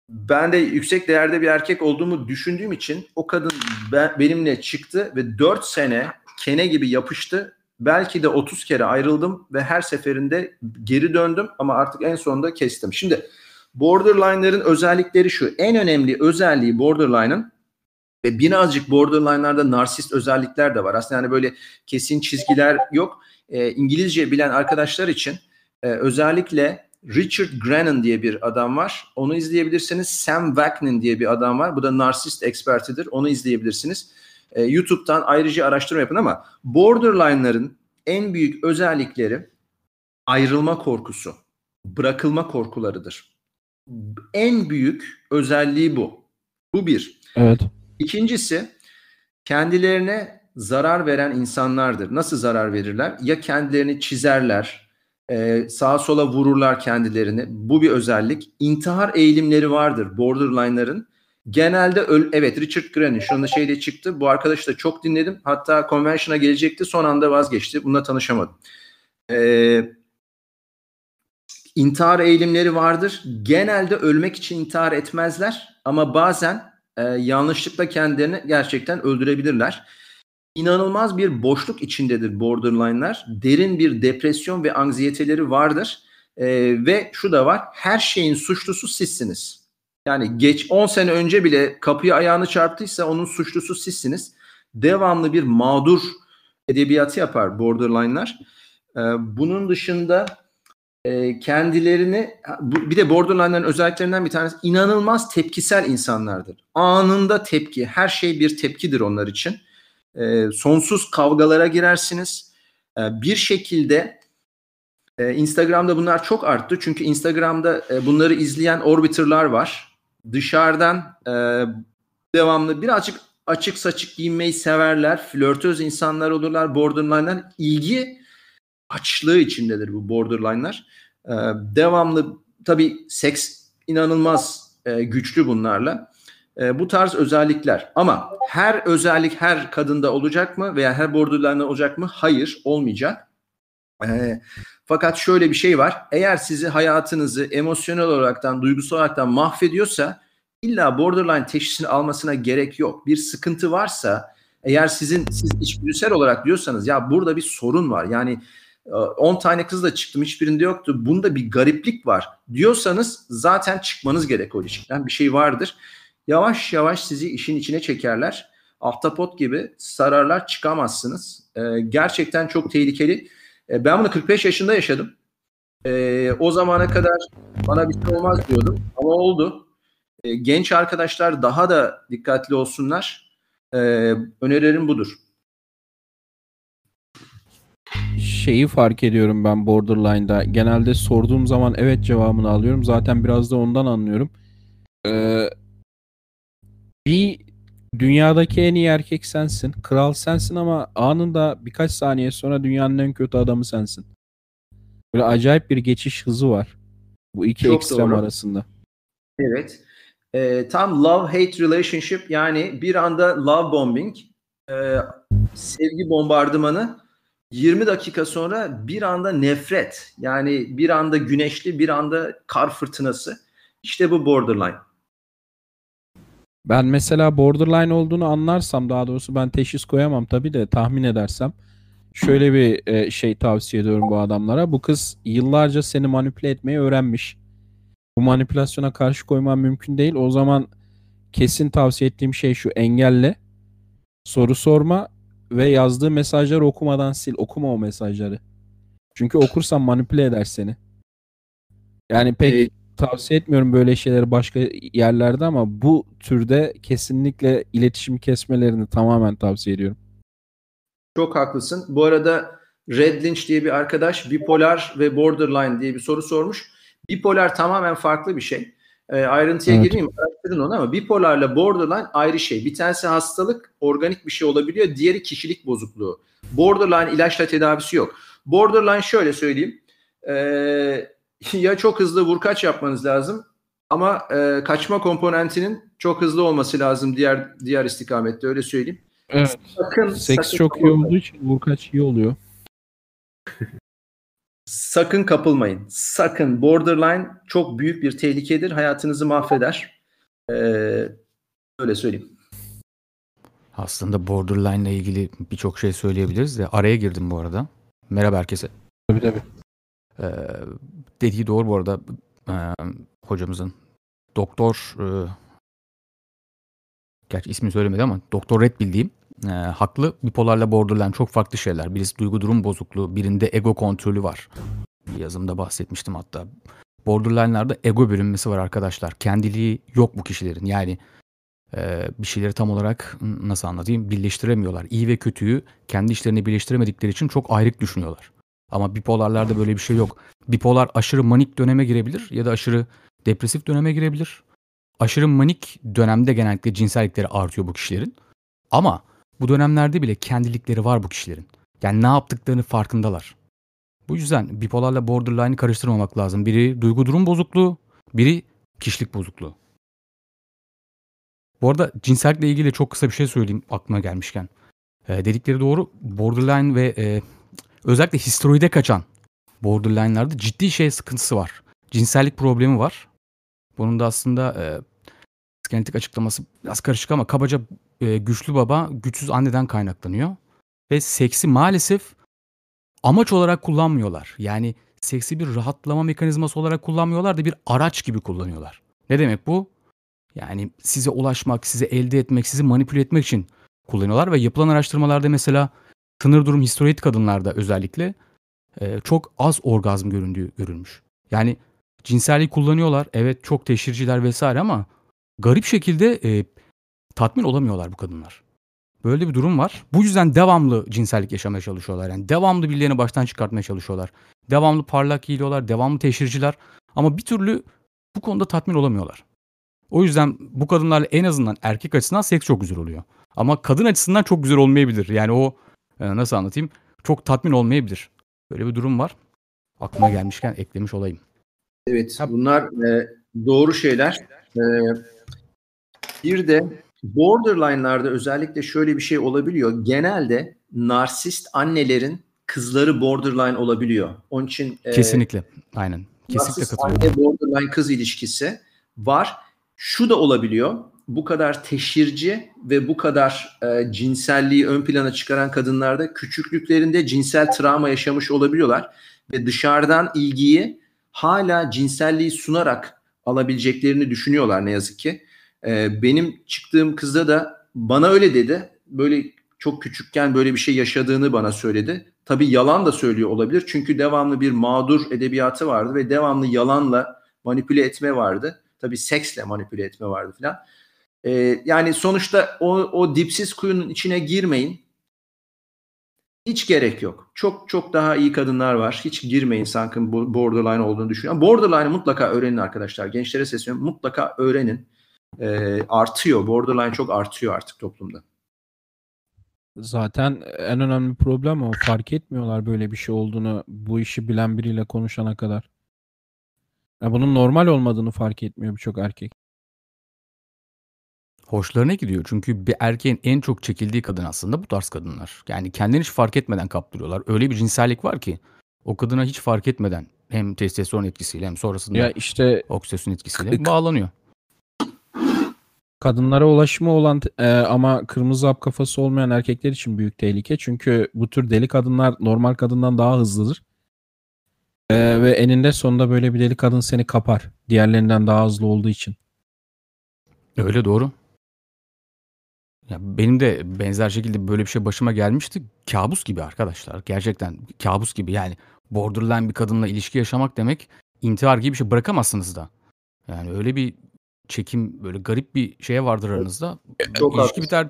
ben de yüksek değerde bir erkek olduğumu düşündüğüm için o kadın ben, benimle çıktı ve 4 sene kene gibi yapıştı. Belki de 30 kere ayrıldım ve her seferinde geri döndüm ama artık en sonunda kestim. Şimdi borderline'ların özellikleri şu. En önemli özelliği borderline'ın ve birazcık borderline'larda narsist özellikler de var. Aslında yani böyle kesin çizgiler yok. E, İngilizce bilen arkadaşlar için e, özellikle Richard Grennan diye bir adam var. Onu izleyebilirsiniz. Sam Vaknin diye bir adam var. Bu da narsist ekspertidir. Onu izleyebilirsiniz. E, YouTube'dan ayrıca araştırma yapın ama borderline'ların en büyük özellikleri ayrılma korkusu, bırakılma korkularıdır. En büyük özelliği bu. Bu bir. Evet. İkincisi kendilerine zarar veren insanlardır. Nasıl zarar verirler? Ya kendilerini çizerler, e, sağa sola vururlar kendilerini. Bu bir özellik. İntihar eğilimleri vardır borderline'ların. Genelde öl evet Richard Gren'in şu anda şeyde çıktı. Bu arkadaşı da çok dinledim. Hatta convention'a gelecekti. Son anda vazgeçti. Bununla tanışamadım. Ee, intihar eğilimleri vardır. Genelde ölmek için intihar etmezler. Ama bazen e, yanlışlıkla kendilerini gerçekten öldürebilirler. İnanılmaz bir boşluk içindedir borderline'lar. Derin bir depresyon ve anksiyeteleri vardır. E, ve şu da var. Her şeyin suçlusu sizsiniz. Yani geç 10 sene önce bile kapıyı ayağını çarptıysa onun suçlusu sizsiniz. Devamlı bir mağdur edebiyatı yapar borderline'lar. Ee, bunun dışında e, kendilerini bir de borderline'ların özelliklerinden bir tanesi inanılmaz tepkisel insanlardır. Anında tepki, her şey bir tepkidir onlar için. Ee, sonsuz kavgalara girersiniz. Ee, bir şekilde e, Instagram'da bunlar çok arttı. Çünkü Instagram'da e, bunları izleyen orbiterlar var dışarıdan e, devamlı birazcık açık saçık giyinmeyi severler. Flörtöz insanlar olurlar. Borderline'lar ilgi açlığı içindedir bu borderline'lar. E, devamlı tabii seks inanılmaz e, güçlü bunlarla. E, bu tarz özellikler. Ama her özellik her kadında olacak mı veya her borderline olacak mı? Hayır, olmayacak. E, fakat şöyle bir şey var. Eğer sizi hayatınızı emosyonel olaraktan, duygusal olaraktan mahvediyorsa illa borderline teşhisini almasına gerek yok. Bir sıkıntı varsa Eğer sizin siz içgüdüsel olarak diyorsanız ya burada bir sorun var. Yani 10 tane kızla çıktım hiçbirinde yoktu. Bunda bir gariplik var diyorsanız zaten çıkmanız gerek o ilişkiden. Bir şey vardır. Yavaş yavaş sizi işin içine çekerler. Ahtapot gibi sararlar çıkamazsınız. Ee, gerçekten çok tehlikeli. Ee, ben bunu 45 yaşında yaşadım. Ee, o zamana kadar bana bir şey olmaz diyordum ama oldu. Ee, genç arkadaşlar daha da dikkatli olsunlar. Ee, önerilerim budur. Şeyi fark ediyorum ben Borderline'da. Genelde sorduğum zaman evet cevabını alıyorum. Zaten biraz da ondan anlıyorum. Ee, bir dünyadaki en iyi erkek sensin. Kral sensin ama anında birkaç saniye sonra dünyanın en kötü adamı sensin. Böyle acayip bir geçiş hızı var. Bu iki Çok ekstrem doğru. arasında. Evet. Ee, tam love-hate relationship yani bir anda love bombing, e, sevgi bombardımanı 20 dakika sonra bir anda nefret yani bir anda güneşli bir anda kar fırtınası işte bu borderline. Ben mesela borderline olduğunu anlarsam daha doğrusu ben teşhis koyamam tabii de tahmin edersem şöyle bir e, şey tavsiye ediyorum bu adamlara. Bu kız yıllarca seni manipüle etmeyi öğrenmiş. Bu manipülasyona karşı koyman mümkün değil. O zaman kesin tavsiye ettiğim şey şu engelle. Soru sorma ve yazdığı mesajları okumadan sil. Okuma o mesajları. Çünkü okursan manipüle eder seni. Yani pek ee, tavsiye etmiyorum böyle şeyleri başka yerlerde ama bu türde kesinlikle iletişim kesmelerini tamamen tavsiye ediyorum. Çok haklısın. Bu arada Red Lynch diye bir arkadaş bipolar ve borderline diye bir soru sormuş. Bipolar tamamen farklı bir şey. E, ayrıntıya evet. gireyim araştırın onu ama bipolarla borderline ayrı şey. Bir tanesi hastalık, organik bir şey olabiliyor. Diğeri kişilik bozukluğu. Borderline ilaçla tedavisi yok. Borderline şöyle söyleyeyim. E, ya çok hızlı vurkaç yapmanız lazım ama e, kaçma komponentinin çok hızlı olması lazım diğer diğer istikamette öyle söyleyeyim. Evet. Sakın, Seks sakın çok iyi olduğu için vurkaç iyi oluyor. Sakın kapılmayın. Sakın. Borderline çok büyük bir tehlikedir. Hayatınızı mahveder. Ee, öyle söyleyeyim. Aslında borderline ile ilgili birçok şey söyleyebiliriz de araya girdim bu arada. Merhaba herkese. Tabii tabii. Ee, dediği doğru bu arada ee, hocamızın. Doktor e, gerçi ismi söylemedi ama Doktor Red bildiğim e, haklı. Bipolarla borderline çok farklı şeyler. Birisi duygu durum bozukluğu, birinde ego kontrolü var. Bir yazımda bahsetmiştim hatta. Borderline'larda ego bölünmesi var arkadaşlar. Kendiliği yok bu kişilerin. Yani e, bir şeyleri tam olarak nasıl anlatayım birleştiremiyorlar. İyi ve kötüyü kendi işlerini birleştiremedikleri için çok ayrık düşünüyorlar. Ama bipolarlarda böyle bir şey yok. Bipolar aşırı manik döneme girebilir ya da aşırı depresif döneme girebilir. Aşırı manik dönemde genellikle cinsellikleri artıyor bu kişilerin. Ama bu dönemlerde bile kendilikleri var bu kişilerin. Yani ne yaptıklarını farkındalar. Bu yüzden bipolarla borderline'ı karıştırmamak lazım. Biri duygu durum bozukluğu, biri kişilik bozukluğu. Bu arada cinsellikle ilgili çok kısa bir şey söyleyeyim aklıma gelmişken. Ee, dedikleri doğru. Borderline ve e, özellikle histeroide kaçan borderline'larda ciddi şey sıkıntısı var. Cinsellik problemi var. Bunun da aslında e, genetik açıklaması biraz karışık ama kabaca e, güçlü baba güçsüz anneden kaynaklanıyor. Ve seksi maalesef amaç olarak kullanmıyorlar. Yani seksi bir rahatlama mekanizması olarak kullanmıyorlar da bir araç gibi kullanıyorlar. Ne demek bu? Yani size ulaşmak, size elde etmek, sizi manipüle etmek için kullanıyorlar ve yapılan araştırmalarda mesela sınır durum histeroid kadınlarda özellikle e, çok az orgazm göründüğü görülmüş. Yani cinselliği kullanıyorlar. Evet çok teşhirciler vesaire ama garip şekilde e, tatmin olamıyorlar bu kadınlar. Böyle bir durum var. Bu yüzden devamlı cinsellik yaşamaya çalışıyorlar. Yani devamlı birilerini baştan çıkartmaya çalışıyorlar. Devamlı parlak giyiliyorlar, devamlı teşhirciler. Ama bir türlü bu konuda tatmin olamıyorlar. O yüzden bu kadınlarla en azından erkek açısından seks çok güzel oluyor. Ama kadın açısından çok güzel olmayabilir. Yani o e, nasıl anlatayım? Çok tatmin olmayabilir. Böyle bir durum var. Aklıma gelmişken eklemiş olayım. Evet bunlar e, doğru şeyler. E, bir de borderline'larda özellikle şöyle bir şey olabiliyor. Genelde narsist annelerin kızları borderline olabiliyor. Onun için e, kesinlikle aynen. Kesinlikle katılıyorum. Anne borderline kız ilişkisi var. Şu da olabiliyor. bu kadar teşhirci ve bu kadar e, cinselliği ön plana çıkaran kadınlarda küçüklüklerinde cinsel travma yaşamış olabiliyorlar ve dışarıdan ilgiyi hala cinselliği sunarak alabileceklerini düşünüyorlar ne yazık ki. E, benim çıktığım kızda da bana öyle dedi. Böyle çok küçükken böyle bir şey yaşadığını bana söyledi. Tabii yalan da söylüyor olabilir. Çünkü devamlı bir mağdur edebiyatı vardı ve devamlı yalanla manipüle etme vardı. Tabii seksle manipüle etme vardı filan. Ee, yani sonuçta o, o dipsiz kuyunun içine girmeyin. Hiç gerek yok. Çok çok daha iyi kadınlar var. Hiç girmeyin sakın borderline olduğunu düşünüyorum. Borderline'ı mutlaka öğrenin arkadaşlar. Gençlere sesleniyorum. Mutlaka öğrenin. Ee, artıyor. Borderline çok artıyor artık toplumda. Zaten en önemli problem o. Fark etmiyorlar böyle bir şey olduğunu bu işi bilen biriyle konuşana kadar. Ya bunun normal olmadığını fark etmiyor birçok erkek. Hoşlarına gidiyor çünkü bir erkeğin en çok çekildiği kadın aslında bu tarz kadınlar. Yani kendini hiç fark etmeden kaptırıyorlar. Öyle bir cinsellik var ki o kadına hiç fark etmeden hem testosteron etkisiyle hem sonrasında Ya işte oksitosin etkisiyle bağlanıyor. Kadınlara ulaşımı olan e, ama kırmızı hap kafası olmayan erkekler için büyük tehlike. Çünkü bu tür deli kadınlar normal kadından daha hızlıdır. E, ve eninde sonunda böyle bir deli kadın seni kapar. Diğerlerinden daha hızlı olduğu için. Öyle doğru. Ya benim de benzer şekilde böyle bir şey başıma gelmişti. Kabus gibi arkadaşlar. Gerçekten kabus gibi. Yani borderline bir kadınla ilişki yaşamak demek intihar gibi bir şey bırakamazsınız da. Yani öyle bir çekim böyle garip bir şeye vardır aranızda. Çok İlişki biter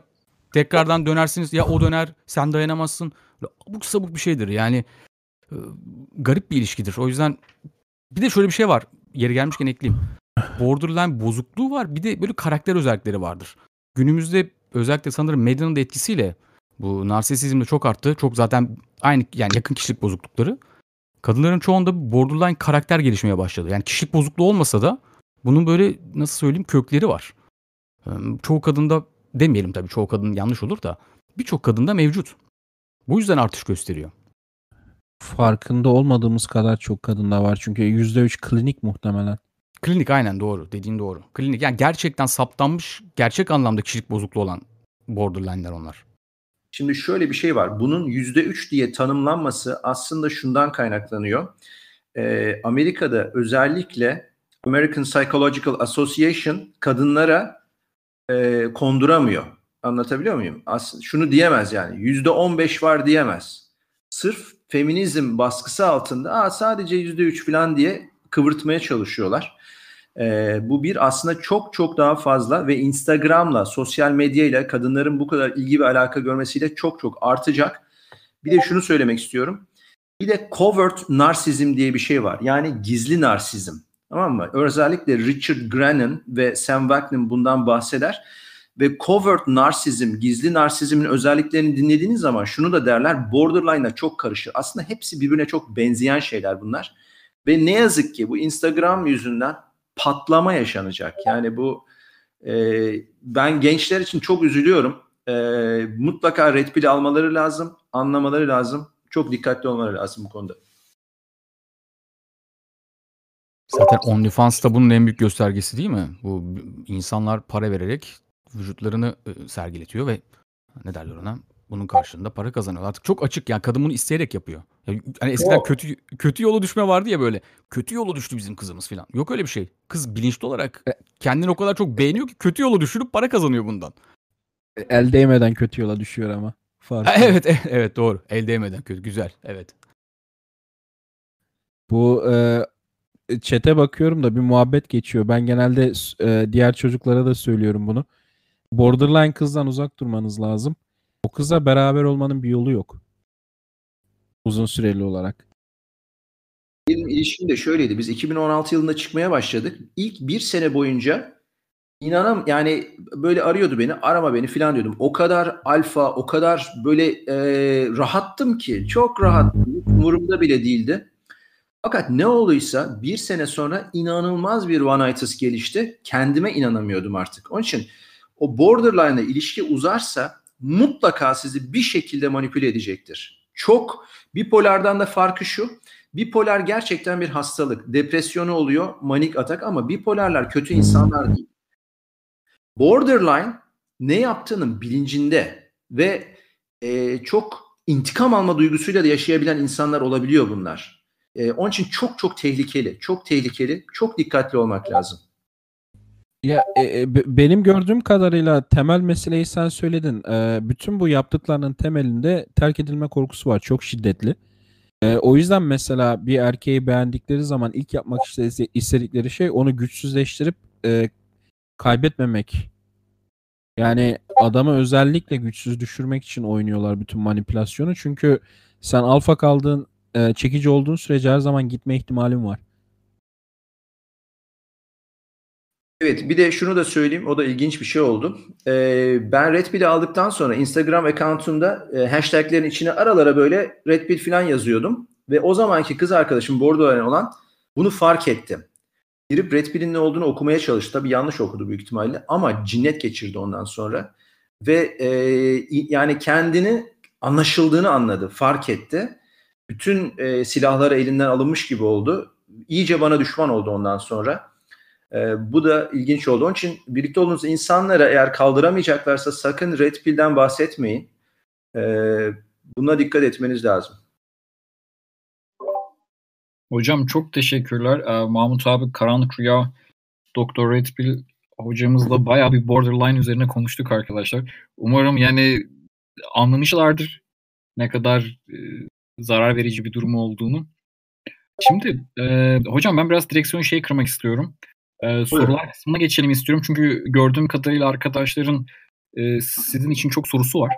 tekrardan dönersiniz ya o döner sen dayanamazsın. Böyle abuk sabuk bir şeydir yani. e, garip bir ilişkidir. O yüzden bir de şöyle bir şey var. Yeri gelmişken ekleyeyim. Borderline bozukluğu var. Bir de böyle karakter özellikleri vardır. Günümüzde özellikle sanırım medyanın da etkisiyle bu narsisizm de çok arttı. Çok zaten aynı yani yakın kişilik bozuklukları. Kadınların çoğunda borderline karakter gelişmeye başladı. Yani kişilik bozukluğu olmasa da bunun böyle nasıl söyleyeyim kökleri var. Çoğu kadında demeyelim tabii çoğu kadın yanlış olur da birçok kadında mevcut. Bu yüzden artış gösteriyor. Farkında olmadığımız kadar çok kadında var. Çünkü %3 klinik muhtemelen. Klinik aynen doğru. Dediğin doğru. Klinik yani gerçekten saptanmış gerçek anlamda kişilik bozukluğu olan borderline'ler onlar. Şimdi şöyle bir şey var. Bunun yüzde üç diye tanımlanması aslında şundan kaynaklanıyor. Ee, Amerika'da özellikle American Psychological Association kadınlara e, konduramıyor. Anlatabiliyor muyum? Aslında şunu diyemez yani. Yüzde on beş var diyemez. Sırf feminizm baskısı altında Aa, sadece yüzde üç falan diye kıvırtmaya çalışıyorlar. Ee, bu bir aslında çok çok daha fazla ve Instagram'la, sosyal medyayla kadınların bu kadar ilgi ve alaka görmesiyle çok çok artacak. Bir de şunu söylemek istiyorum. Bir de covert narsizm diye bir şey var. Yani gizli narsizm. Tamam mı? Özellikle Richard Grannon ve Sam Vaknin bundan bahseder. Ve covert narsizm, gizli narsizmin özelliklerini dinlediğiniz zaman şunu da derler. Borderline'la çok karışır. Aslında hepsi birbirine çok benzeyen şeyler bunlar. Ve ne yazık ki bu Instagram yüzünden patlama yaşanacak. Yani bu e, ben gençler için çok üzülüyorum. E, mutlaka red pill almaları lazım, anlamaları lazım. Çok dikkatli olmaları lazım bu konuda. Zaten OnlyFans da bunun en büyük göstergesi değil mi? Bu insanlar para vererek vücutlarını e, sergiletiyor ve ne derler ona? Bunun karşılığında para kazanıyor. Artık çok açık yani kadın bunu isteyerek yapıyor. Yani hani eskiden O- kötü kötü yola düşme vardı ya böyle. Kötü yola düştü bizim kızımız falan. Yok öyle bir şey. Kız bilinçli olarak kendini o kadar çok beğeniyor ki kötü yola düşürüp para kazanıyor bundan. El değmeden kötü yola düşüyor ama. Ha, evet evet, evet doğru. El değmeden kötü. Güzel. Evet. Bu e, çete bakıyorum da bir muhabbet geçiyor. Ben genelde e, diğer çocuklara da söylüyorum bunu. Borderline kızdan uzak durmanız lazım. O kızla beraber olmanın bir yolu yok. Uzun süreli olarak. Benim ilişkim de şöyleydi. Biz 2016 yılında çıkmaya başladık. İlk bir sene boyunca inanam yani böyle arıyordu beni arama beni falan diyordum. O kadar alfa o kadar böyle e, rahattım ki çok. Hiç Umurumda bile değildi. Fakat ne olduysa bir sene sonra inanılmaz bir nightus gelişti. Kendime inanamıyordum artık. Onun için o borderline'la ilişki uzarsa mutlaka sizi bir şekilde manipüle edecektir. Çok bipolardan da farkı şu. Bipolar gerçekten bir hastalık. Depresyonu oluyor, manik atak ama bipolarlar kötü insanlar değil. borderline ne yaptığının bilincinde ve e, çok intikam alma duygusuyla da yaşayabilen insanlar olabiliyor bunlar. E, onun için çok çok tehlikeli, çok tehlikeli, çok dikkatli olmak lazım. Ya e, e, benim gördüğüm kadarıyla temel meseleyi sen söyledin. E, bütün bu yaptıklarının temelinde terk edilme korkusu var. Çok şiddetli. E, o yüzden mesela bir erkeği beğendikleri zaman ilk yapmak istedikleri şey onu güçsüzleştirip e, kaybetmemek. Yani adamı özellikle güçsüz düşürmek için oynuyorlar bütün manipülasyonu. Çünkü sen alfa kaldığın, e, çekici olduğun sürece her zaman gitme ihtimalin var. Evet bir de şunu da söyleyeyim o da ilginç bir şey oldu. Ee, ben Red Pill'i aldıktan sonra Instagram account'umda e, hashtaglerin içine aralara böyle Red Pill falan yazıyordum. Ve o zamanki kız arkadaşım Bordo'dan olan bunu fark etti. Girip Red Pill'in ne olduğunu okumaya çalıştı. Tabii yanlış okudu büyük ihtimalle ama cinnet geçirdi ondan sonra. Ve e, yani kendini anlaşıldığını anladı, fark etti. Bütün e, silahları elinden alınmış gibi oldu. İyice bana düşman oldu ondan sonra. E, bu da ilginç oldu. Onun için birlikte olduğunuz insanlara eğer kaldıramayacaklarsa sakın Red Pill'den bahsetmeyin. E, buna dikkat etmeniz lazım. Hocam çok teşekkürler. Ee, Mahmut abi Karanlık Rüya Doktor Red Pill hocamızla bayağı bir borderline üzerine konuştuk arkadaşlar. Umarım yani anlamışlardır ne kadar e, zarar verici bir durum olduğunu. Şimdi e, hocam ben biraz direksiyon şey kırmak istiyorum. Ee, sorular kısmına geçelim istiyorum. Çünkü gördüğüm kadarıyla arkadaşların e, sizin için çok sorusu var.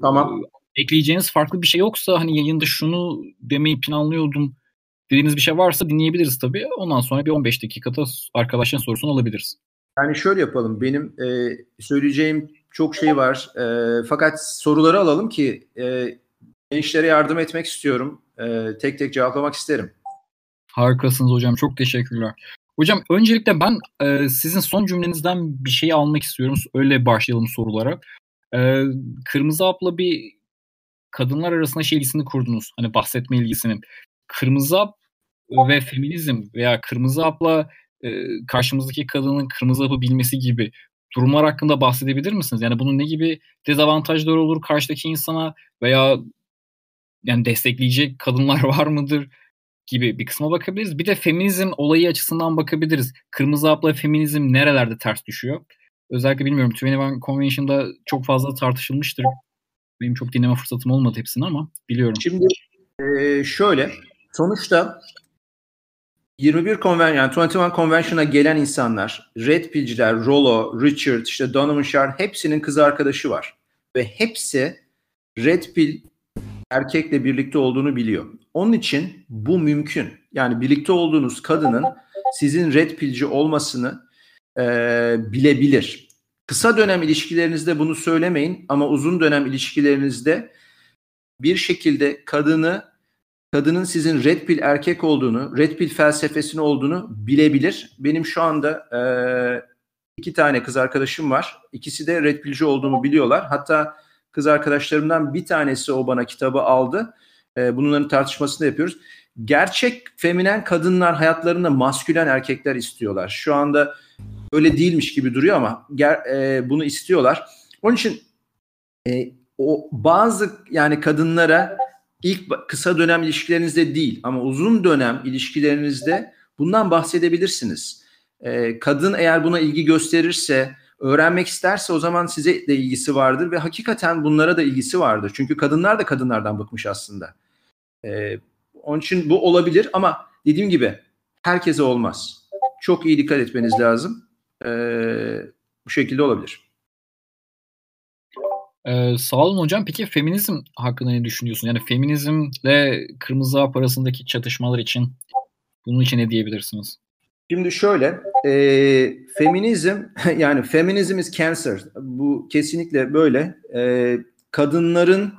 Tamam. Ee, ekleyeceğiniz farklı bir şey yoksa hani yayında şunu demeyi planlıyordum dediğiniz bir şey varsa dinleyebiliriz tabii. Ondan sonra bir 15 dakikada arkadaşların sorusunu alabiliriz. Yani şöyle yapalım. Benim e, söyleyeceğim çok şey var. E, fakat soruları alalım ki e, gençlere yardım etmek istiyorum. E, tek tek cevaplamak isterim. Harikasınız hocam. Çok teşekkürler. Hocam öncelikle ben e, sizin son cümlenizden bir şey almak istiyorum. Öyle başlayalım sorulara. E, Kırmızı Ap'la bir kadınlar arasında şey ilgisini kurdunuz. Hani bahsetme ilgisini. Kırmızı Ap ve feminizm veya Kırmızı Ap'la e, karşımızdaki kadının Kırmızı Ap'ı bilmesi gibi durumlar hakkında bahsedebilir misiniz? Yani bunun ne gibi dezavantajları olur karşıdaki insana veya yani destekleyecek kadınlar var mıdır? gibi bir kısma bakabiliriz. Bir de feminizm olayı açısından bakabiliriz. Kırmızı hapla feminizm nerelerde ters düşüyor? Özellikle bilmiyorum 21 Convention'da çok fazla tartışılmıştır. Benim çok dinleme fırsatım olmadı hepsini ama biliyorum. Şimdi e, şöyle sonuçta 21 Convention yani 21 Convention'a gelen insanlar Red Pill'ciler, Rollo, Richard, işte Donovan Shard hepsinin kız arkadaşı var. Ve hepsi Red Pill erkekle birlikte olduğunu biliyor. Onun için bu mümkün. Yani birlikte olduğunuz kadının sizin red pilci olmasını e, bilebilir. Kısa dönem ilişkilerinizde bunu söylemeyin ama uzun dönem ilişkilerinizde bir şekilde kadını kadının sizin red pill erkek olduğunu, red pill felsefesini olduğunu bilebilir. Benim şu anda e, iki tane kız arkadaşım var. İkisi de red pillci olduğumu biliyorlar. Hatta kız arkadaşlarımdan bir tanesi o bana kitabı aldı. E, bunların tartışmasını yapıyoruz. Gerçek feminen kadınlar hayatlarında maskülen erkekler istiyorlar. Şu anda öyle değilmiş gibi duruyor ama ger, e, bunu istiyorlar. Onun için e, o bazı yani kadınlara ilk kısa dönem ilişkilerinizde değil ama uzun dönem ilişkilerinizde bundan bahsedebilirsiniz. E, kadın eğer buna ilgi gösterirse öğrenmek isterse o zaman size de ilgisi vardır ve hakikaten bunlara da ilgisi vardır. Çünkü kadınlar da kadınlardan bıkmış aslında. Ee, onun için bu olabilir ama dediğim gibi herkese olmaz. Çok iyi dikkat etmeniz lazım. Ee, bu şekilde olabilir. Ee, sağ olun hocam. Peki feminizm hakkında ne düşünüyorsun? Yani feminizmle kırmızı hap arasındaki çatışmalar için bunun için ne diyebilirsiniz? Şimdi şöyle, e, feminizm yani feminizm is cancer. Bu kesinlikle böyle. E, kadınların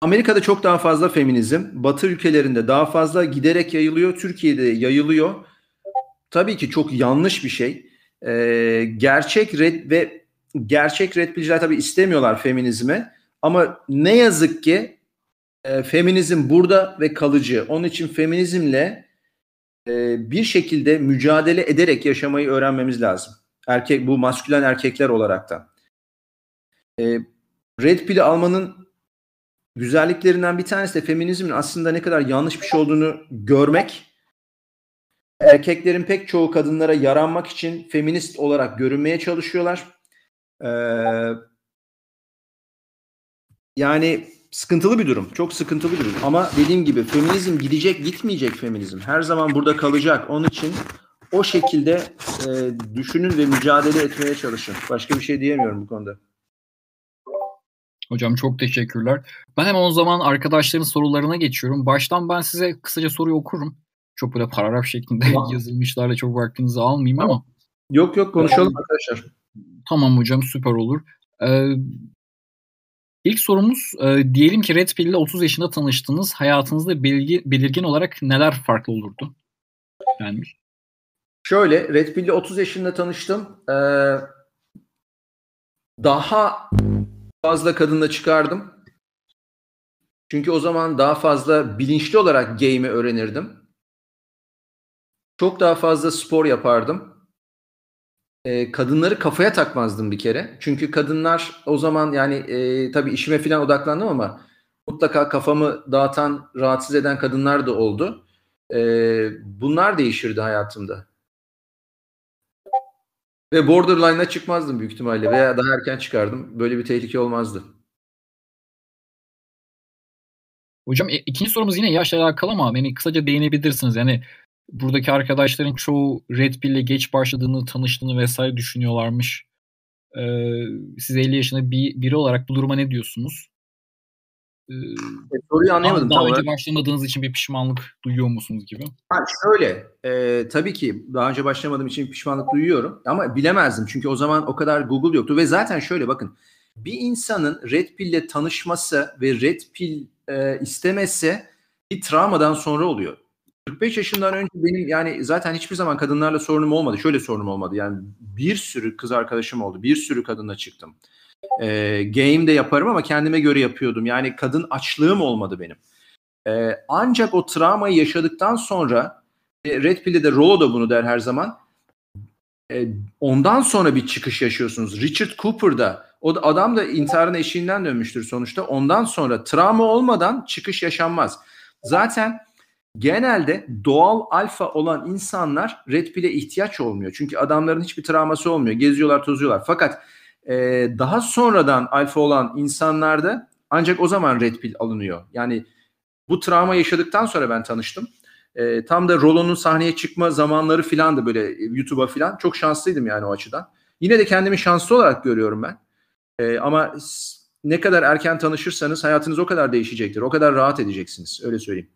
Amerika'da çok daha fazla feminizm, Batı ülkelerinde daha fazla giderek yayılıyor, Türkiye'de yayılıyor. Tabii ki çok yanlış bir şey. E, gerçek red ve gerçek red tabii istemiyorlar feminizmi. Ama ne yazık ki e, feminizm burada ve kalıcı. Onun için feminizmle e, bir şekilde mücadele ederek yaşamayı öğrenmemiz lazım. Erkek bu maskülen erkekler olarak da. E, Red Pill'i almanın güzelliklerinden bir tanesi de feminizmin aslında ne kadar yanlış bir şey olduğunu görmek. Erkeklerin pek çoğu kadınlara yaranmak için feminist olarak görünmeye çalışıyorlar. Ee, yani sıkıntılı bir durum. Çok sıkıntılı bir durum. Ama dediğim gibi feminizm gidecek gitmeyecek feminizm. Her zaman burada kalacak. Onun için o şekilde e, düşünün ve mücadele etmeye çalışın. Başka bir şey diyemiyorum bu konuda. Hocam çok teşekkürler. Ben hemen o zaman arkadaşların sorularına geçiyorum. Baştan ben size kısaca soruyu okurum. Çok böyle paragraf şeklinde yazılmışlarla çok vaktinizi almayayım ama. Yok yok konuşalım arkadaşlar. Tamam hocam süper olur. Ee, ilk sorumuz e, diyelim ki Red Pill ile 30 yaşında tanıştınız. Hayatınızda belgi, belirgin olarak neler farklı olurdu? Yani. Şöyle Red Pill ile 30 yaşında tanıştım. Ee, daha fazla kadınla çıkardım. Çünkü o zaman daha fazla bilinçli olarak game'i öğrenirdim. Çok daha fazla spor yapardım. Ee, kadınları kafaya takmazdım bir kere. Çünkü kadınlar o zaman yani e, tabii işime falan odaklandım ama mutlaka kafamı dağıtan, rahatsız eden kadınlar da oldu. Ee, bunlar değişirdi hayatımda. Ve borderline'a çıkmazdım büyük ihtimalle veya daha erken çıkardım. Böyle bir tehlike olmazdı. Hocam e, ikinci sorumuz yine yaşla alakalı ama yani kısaca değinebilirsiniz. Yani buradaki arkadaşların çoğu Red Pill'le geç başladığını, tanıştığını vesaire düşünüyorlarmış. Ee, siz 50 yaşında bir, biri olarak bu duruma ne diyorsunuz? e, soruyu anlayamadım. Daha, daha önce başlamadığınız için bir pişmanlık duyuyor musunuz gibi? Ha, şöyle, e, tabii ki daha önce başlamadığım için pişmanlık duyuyorum ama bilemezdim çünkü o zaman o kadar Google yoktu ve zaten şöyle bakın bir insanın Red Pill'le tanışması ve Red Pill e, istemesi bir travmadan sonra oluyor. 45 yaşından önce benim yani zaten hiçbir zaman kadınlarla sorunum olmadı. Şöyle sorunum olmadı. Yani bir sürü kız arkadaşım oldu. Bir sürü kadınla çıktım. E, game de yaparım ama kendime göre yapıyordum. Yani kadın açlığım olmadı benim. E, ancak o travmayı yaşadıktan sonra e, Red Pill'de de Rollo da bunu der her zaman. E, ondan sonra bir çıkış yaşıyorsunuz. Richard Cooper'da o da, adam da intiharın eşiğinden dönmüştür sonuçta. Ondan sonra travma olmadan çıkış yaşanmaz. Zaten genelde doğal alfa olan insanlar Red Pill'e ihtiyaç olmuyor. Çünkü adamların hiçbir travması olmuyor. Geziyorlar, tozuyorlar. Fakat e, daha sonradan alfa olan insanlarda ancak o zaman red pill alınıyor. Yani bu travma yaşadıktan sonra ben tanıştım. E, tam da Rollo'nun sahneye çıkma zamanları filan da böyle YouTube'a filan çok şanslıydım yani o açıdan. Yine de kendimi şanslı olarak görüyorum ben. E, ama ne kadar erken tanışırsanız hayatınız o kadar değişecektir. O kadar rahat edeceksiniz. Öyle söyleyeyim.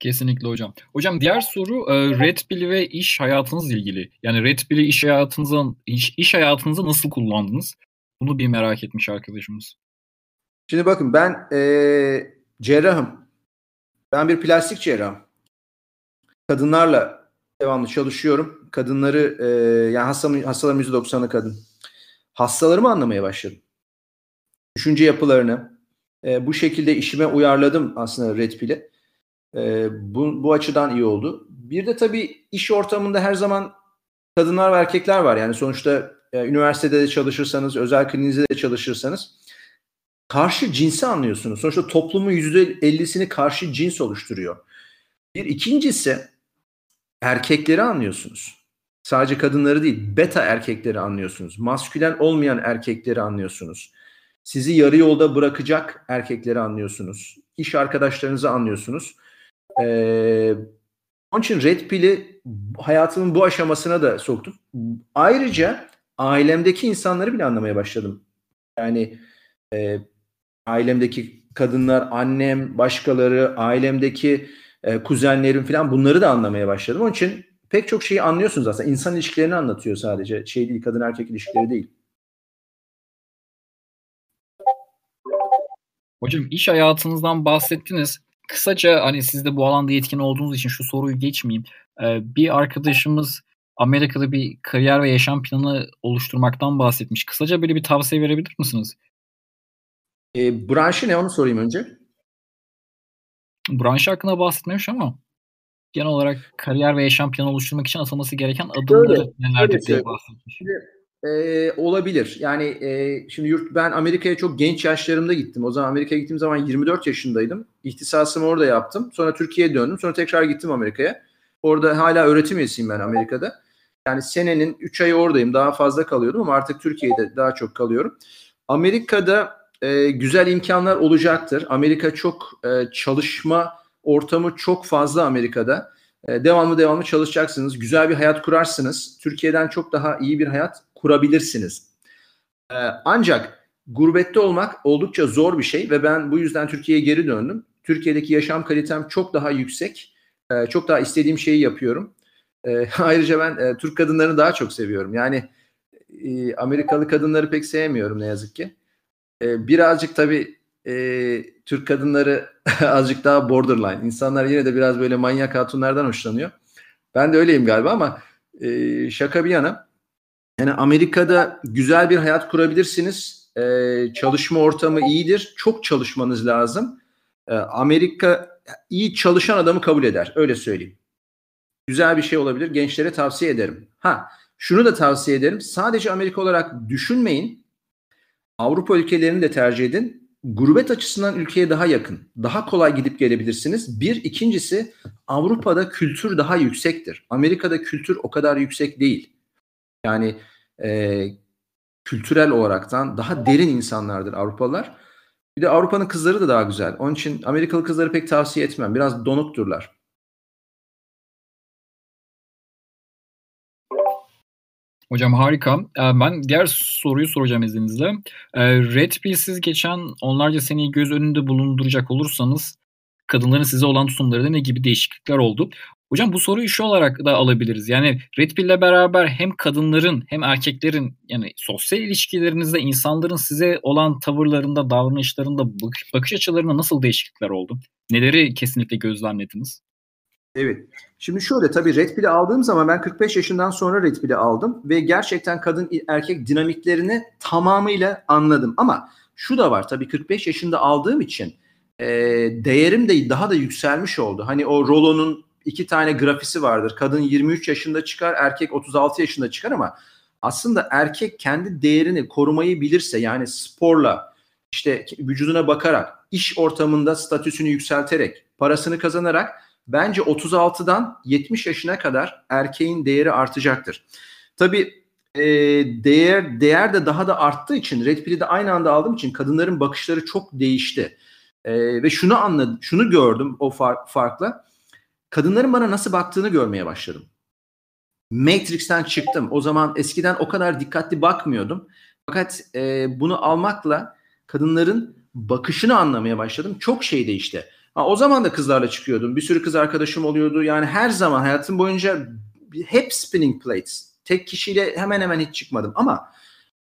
Kesinlikle hocam. Hocam diğer soru e, Red Pill ve iş hayatınızla ilgili. Yani Red Pill'i iş hayatınızda iş, iş hayatınızda nasıl kullandınız? Bunu bir merak etmiş arkadaşımız. Şimdi bakın ben ee, cerrahım. Ben bir plastik cerrahım. Kadınlarla devamlı çalışıyorum. Kadınları e, yani hastam, hastalarım %90'ı kadın. Hastalarımı anlamaya başladım. Düşünce yapılarını e, bu şekilde işime uyarladım aslında Red Pill'i. E, bu, bu açıdan iyi oldu. Bir de tabii iş ortamında her zaman kadınlar ve erkekler var. Yani sonuçta e, üniversitede de çalışırsanız, özel kliniğinizde de çalışırsanız karşı cinsi anlıyorsunuz. Sonuçta toplumun %50'sini karşı cins oluşturuyor. Bir ikincisi erkekleri anlıyorsunuz. Sadece kadınları değil, beta erkekleri anlıyorsunuz. Maskülen olmayan erkekleri anlıyorsunuz. Sizi yarı yolda bırakacak erkekleri anlıyorsunuz. İş arkadaşlarınızı anlıyorsunuz. Ee, onun için Red Pill'i hayatımın bu aşamasına da soktum. Ayrıca ailemdeki insanları bile anlamaya başladım. Yani e, ailemdeki kadınlar, annem, başkaları, ailemdeki e, kuzenlerim falan bunları da anlamaya başladım. Onun için pek çok şeyi anlıyorsunuz aslında. İnsan ilişkilerini anlatıyor sadece. Şey değil, kadın erkek ilişkileri değil. Hocam iş hayatınızdan bahsettiniz kısaca hani siz de bu alanda yetkin olduğunuz için şu soruyu geçmeyeyim. Ee, bir arkadaşımız Amerika'da bir kariyer ve yaşam planı oluşturmaktan bahsetmiş. Kısaca böyle bir tavsiye verebilir misiniz? E, branşı ne onu sorayım önce. Branşı hakkında bahsetmemiş ama. genel olarak kariyer ve yaşam planı oluşturmak için atılması gereken adımları nelerdir diye bahsetmiş. Ee, olabilir. Yani e, şimdi yurt ben Amerika'ya çok genç yaşlarımda gittim. O zaman Amerika'ya gittiğim zaman 24 yaşındaydım. İhtisasımı orada yaptım. Sonra Türkiye'ye döndüm. Sonra tekrar gittim Amerika'ya. Orada hala öğretim üyesiyim ben Amerika'da. Yani senenin 3 ayı oradayım. Daha fazla kalıyordum ama artık Türkiye'de daha çok kalıyorum. Amerika'da e, güzel imkanlar olacaktır. Amerika çok e, çalışma ortamı çok fazla Amerika'da. E, devamlı devamlı çalışacaksınız. Güzel bir hayat kurarsınız. Türkiye'den çok daha iyi bir hayat kurabilirsiniz. E, ancak gurbette olmak oldukça zor bir şey ve ben bu yüzden Türkiye'ye geri döndüm. Türkiye'deki yaşam kalitem çok daha yüksek. E, çok daha istediğim şeyi yapıyorum. E, ayrıca ben e, Türk kadınlarını daha çok seviyorum. Yani e, Amerikalı kadınları pek sevmiyorum ne yazık ki. E, birazcık tabii e, Türk kadınları azıcık daha borderline. İnsanlar yine de biraz böyle manyak hatunlardan hoşlanıyor. Ben de öyleyim galiba ama e, şaka bir yana. Yani Amerika'da güzel bir hayat kurabilirsiniz. E, çalışma ortamı iyidir. Çok çalışmanız lazım. E, Amerika iyi çalışan adamı kabul eder. Öyle söyleyeyim. Güzel bir şey olabilir. Gençlere tavsiye ederim. Ha, şunu da tavsiye ederim. Sadece Amerika olarak düşünmeyin. Avrupa ülkelerini de tercih edin. Gurbet açısından ülkeye daha yakın. Daha kolay gidip gelebilirsiniz. Bir, ikincisi Avrupa'da kültür daha yüksektir. Amerika'da kültür o kadar yüksek değil. Yani e, kültürel olaraktan daha derin insanlardır Avrupalılar. Bir de Avrupa'nın kızları da daha güzel. Onun için Amerikalı kızları pek tavsiye etmem. Biraz donukturlar. Hocam harika. Ben diğer soruyu soracağım izninizle. Red Pill'siz geçen onlarca seneyi göz önünde bulunduracak olursanız kadınların size olan tutumlarında ne gibi değişiklikler oldu? Hocam bu soruyu şu olarak da alabiliriz. Yani Red Pill'le beraber hem kadınların hem erkeklerin yani sosyal ilişkilerinizde insanların size olan tavırlarında, davranışlarında, bakış açılarında nasıl değişiklikler oldu? Neleri kesinlikle gözlemlediniz? Evet. Şimdi şöyle tabii Red Pill'i aldığım zaman ben 45 yaşından sonra Red Pill'i aldım ve gerçekten kadın erkek dinamiklerini tamamıyla anladım. Ama şu da var tabii 45 yaşında aldığım için e, değerim de daha da yükselmiş oldu. Hani o Rollo'nun iki tane grafisi vardır. Kadın 23 yaşında çıkar, erkek 36 yaşında çıkar ama aslında erkek kendi değerini korumayı bilirse yani sporla işte vücuduna bakarak, iş ortamında statüsünü yükselterek, parasını kazanarak bence 36'dan 70 yaşına kadar erkeğin değeri artacaktır. Tabii e, değer değer de daha da arttığı için Red Pill'i de aynı anda aldığım için kadınların bakışları çok değişti. E, ve şunu anladım, şunu gördüm o fark, farkla. Kadınların bana nasıl baktığını görmeye başladım. Matrix'ten çıktım. O zaman eskiden o kadar dikkatli bakmıyordum. Fakat e, bunu almakla kadınların bakışını anlamaya başladım. Çok şey değişti. Ha, o zaman da kızlarla çıkıyordum. Bir sürü kız arkadaşım oluyordu. Yani her zaman hayatım boyunca hep spinning plates. Tek kişiyle hemen hemen hiç çıkmadım. Ama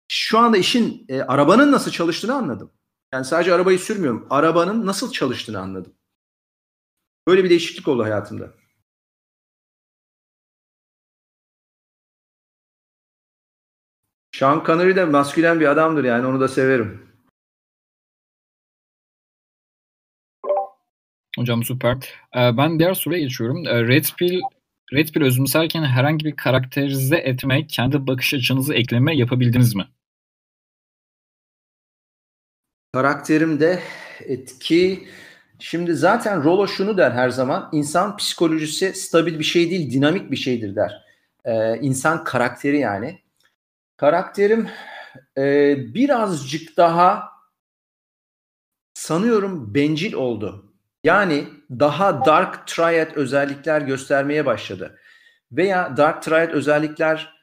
şu anda işin e, arabanın nasıl çalıştığını anladım. Yani sadece arabayı sürmüyorum. Arabanın nasıl çalıştığını anladım. Böyle bir değişiklik oldu hayatımda. Sean Connery de maskülen bir adamdır yani onu da severim. Hocam süper. Ee, ben diğer soruya geçiyorum. Ee, Red Pill Red Pill özümserken herhangi bir karakterize etme, kendi bakış açınızı ekleme yapabildiniz mi? Karakterimde etki Şimdi zaten Rollo şunu der her zaman. insan psikolojisi stabil bir şey değil, dinamik bir şeydir der. Ee, insan karakteri yani. Karakterim e, birazcık daha sanıyorum bencil oldu. Yani daha dark triad özellikler göstermeye başladı. Veya dark triad özellikler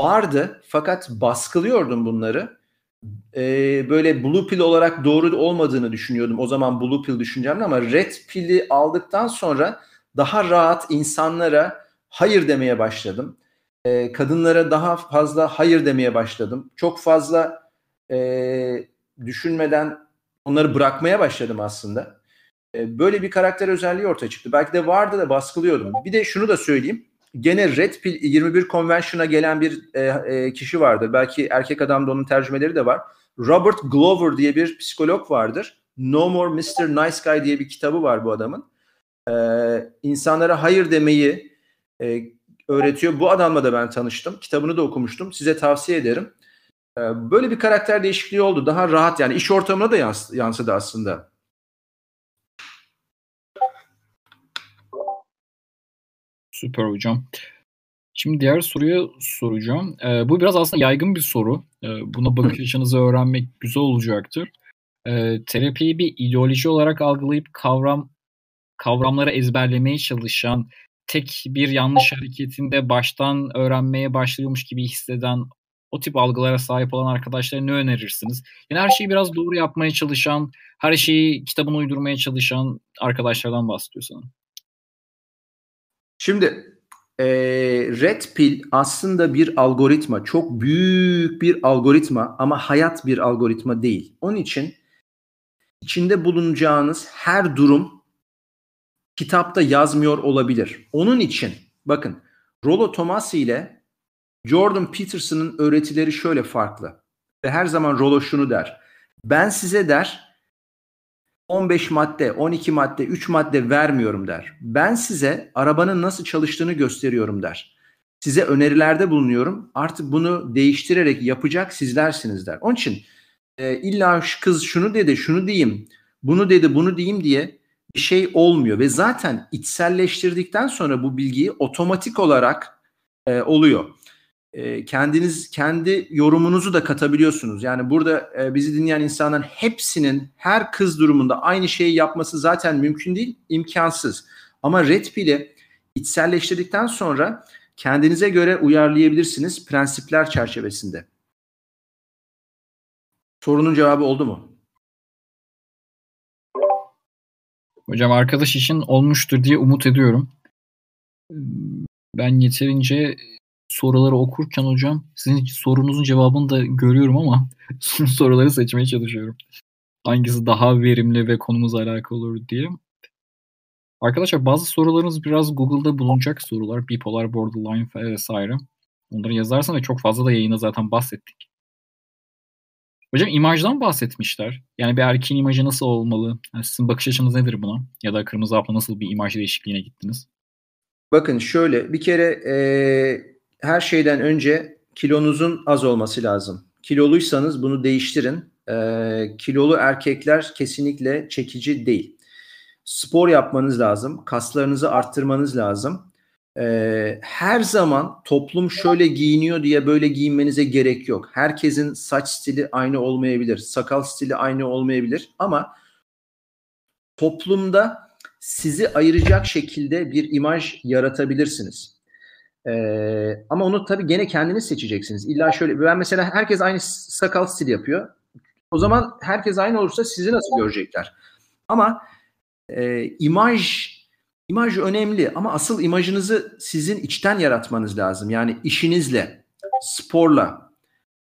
vardı fakat baskılıyordum bunları. Ee, böyle blue pill olarak doğru olmadığını düşünüyordum. O zaman blue pill düşüncemle ama red pill'i aldıktan sonra daha rahat insanlara hayır demeye başladım. Ee, kadınlara daha fazla hayır demeye başladım. Çok fazla e, düşünmeden onları bırakmaya başladım aslında. E, böyle bir karakter özelliği ortaya çıktı. Belki de vardı da baskılıyordum. Bir de şunu da söyleyeyim. Gene Red Pill 21 Convention'a gelen bir e, e, kişi vardır. Belki erkek adamda onun tercümeleri de var. Robert Glover diye bir psikolog vardır. No More Mr. Nice Guy diye bir kitabı var bu adamın. e, insanlara hayır demeyi e, öğretiyor. Bu adamla da ben tanıştım. Kitabını da okumuştum. Size tavsiye ederim. E, böyle bir karakter değişikliği oldu. Daha rahat yani iş ortamına da yans yansıdı aslında. Süper hocam. Şimdi diğer soruyu soracağım. Ee, bu biraz aslında yaygın bir soru. Ee, buna bakış açınızı öğrenmek güzel olacaktır. Ee, terapiyi bir ideoloji olarak algılayıp kavram kavramları ezberlemeye çalışan, tek bir yanlış hareketinde baştan öğrenmeye başlıyormuş gibi hisseden o tip algılara sahip olan arkadaşlara ne önerirsiniz? Yani her şeyi biraz doğru yapmaya çalışan, her şeyi kitabına uydurmaya çalışan arkadaşlardan bahsediyor sanırım. Şimdi e, Red Pill aslında bir algoritma. Çok büyük bir algoritma ama hayat bir algoritma değil. Onun için içinde bulunacağınız her durum kitapta yazmıyor olabilir. Onun için bakın Rollo Tomassi ile Jordan Peterson'ın öğretileri şöyle farklı. Ve her zaman Rollo şunu der. Ben size der 15 madde, 12 madde, 3 madde vermiyorum der. Ben size arabanın nasıl çalıştığını gösteriyorum der. Size önerilerde bulunuyorum. Artık bunu değiştirerek yapacak sizlersiniz der. Onun için e, illa şu kız şunu dedi, şunu diyeyim, bunu dedi, bunu diyeyim diye bir şey olmuyor ve zaten içselleştirdikten sonra bu bilgiyi otomatik olarak e, oluyor e, kendiniz kendi yorumunuzu da katabiliyorsunuz. Yani burada e, bizi dinleyen insanların hepsinin her kız durumunda aynı şeyi yapması zaten mümkün değil, imkansız. Ama Red Pill'i içselleştirdikten sonra kendinize göre uyarlayabilirsiniz prensipler çerçevesinde. Sorunun cevabı oldu mu? Hocam arkadaş için olmuştur diye umut ediyorum. Ben yeterince soruları okurken hocam sizin sorunuzun cevabını da görüyorum ama soruları seçmeye çalışıyorum. Hangisi daha verimli ve konumuzla alakalı olur diye. Arkadaşlar bazı sorularınız biraz Google'da bulunacak sorular. Bipolar, borderline vesaire. Onları yazarsan ve çok fazla da yayına zaten bahsettik. Hocam imajdan bahsetmişler. Yani bir erkeğin imajı nasıl olmalı? Yani sizin bakış açınız nedir buna? Ya da Kırmızı Hap'la nasıl bir imaj değişikliğine gittiniz? Bakın şöyle bir kere ee, her şeyden önce kilonuzun az olması lazım. Kiloluysanız bunu değiştirin. E, kilolu erkekler kesinlikle çekici değil. Spor yapmanız lazım. Kaslarınızı arttırmanız lazım. E, her zaman toplum şöyle giyiniyor diye böyle giyinmenize gerek yok. Herkesin saç stili aynı olmayabilir. Sakal stili aynı olmayabilir. Ama toplumda sizi ayıracak şekilde bir imaj yaratabilirsiniz. Ee, ama onu tabii gene kendiniz seçeceksiniz. İlla şöyle ben mesela herkes aynı sakal stil yapıyor. O zaman herkes aynı olursa sizi nasıl görecekler? Ama e, imaj imaj önemli ama asıl imajınızı sizin içten yaratmanız lazım. Yani işinizle, sporla,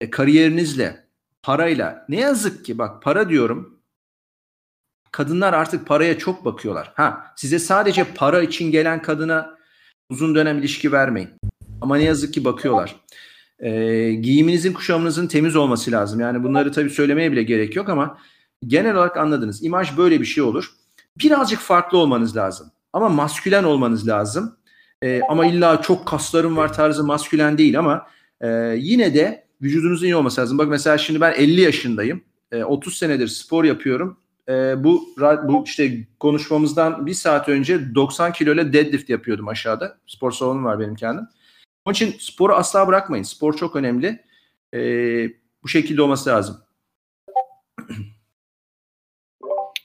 e, kariyerinizle, parayla. Ne yazık ki bak para diyorum. Kadınlar artık paraya çok bakıyorlar. Ha size sadece para için gelen kadına uzun dönem ilişki vermeyin. Ama ne yazık ki bakıyorlar. E, giyiminizin, kuşamınızın temiz olması lazım. Yani bunları tabii söylemeye bile gerek yok ama genel olarak anladınız. İmaj böyle bir şey olur. Birazcık farklı olmanız lazım. Ama maskülen olmanız lazım. E, ama illa çok kaslarım var tarzı maskülen değil ama e, yine de vücudunuzun iyi olması lazım. Bak mesela şimdi ben 50 yaşındayım. E, 30 senedir spor yapıyorum e, bu bu işte konuşmamızdan bir saat önce 90 kilo ile deadlift yapıyordum aşağıda. Spor salonu var benim kendim. Onun için sporu asla bırakmayın. Spor çok önemli. E, bu şekilde olması lazım.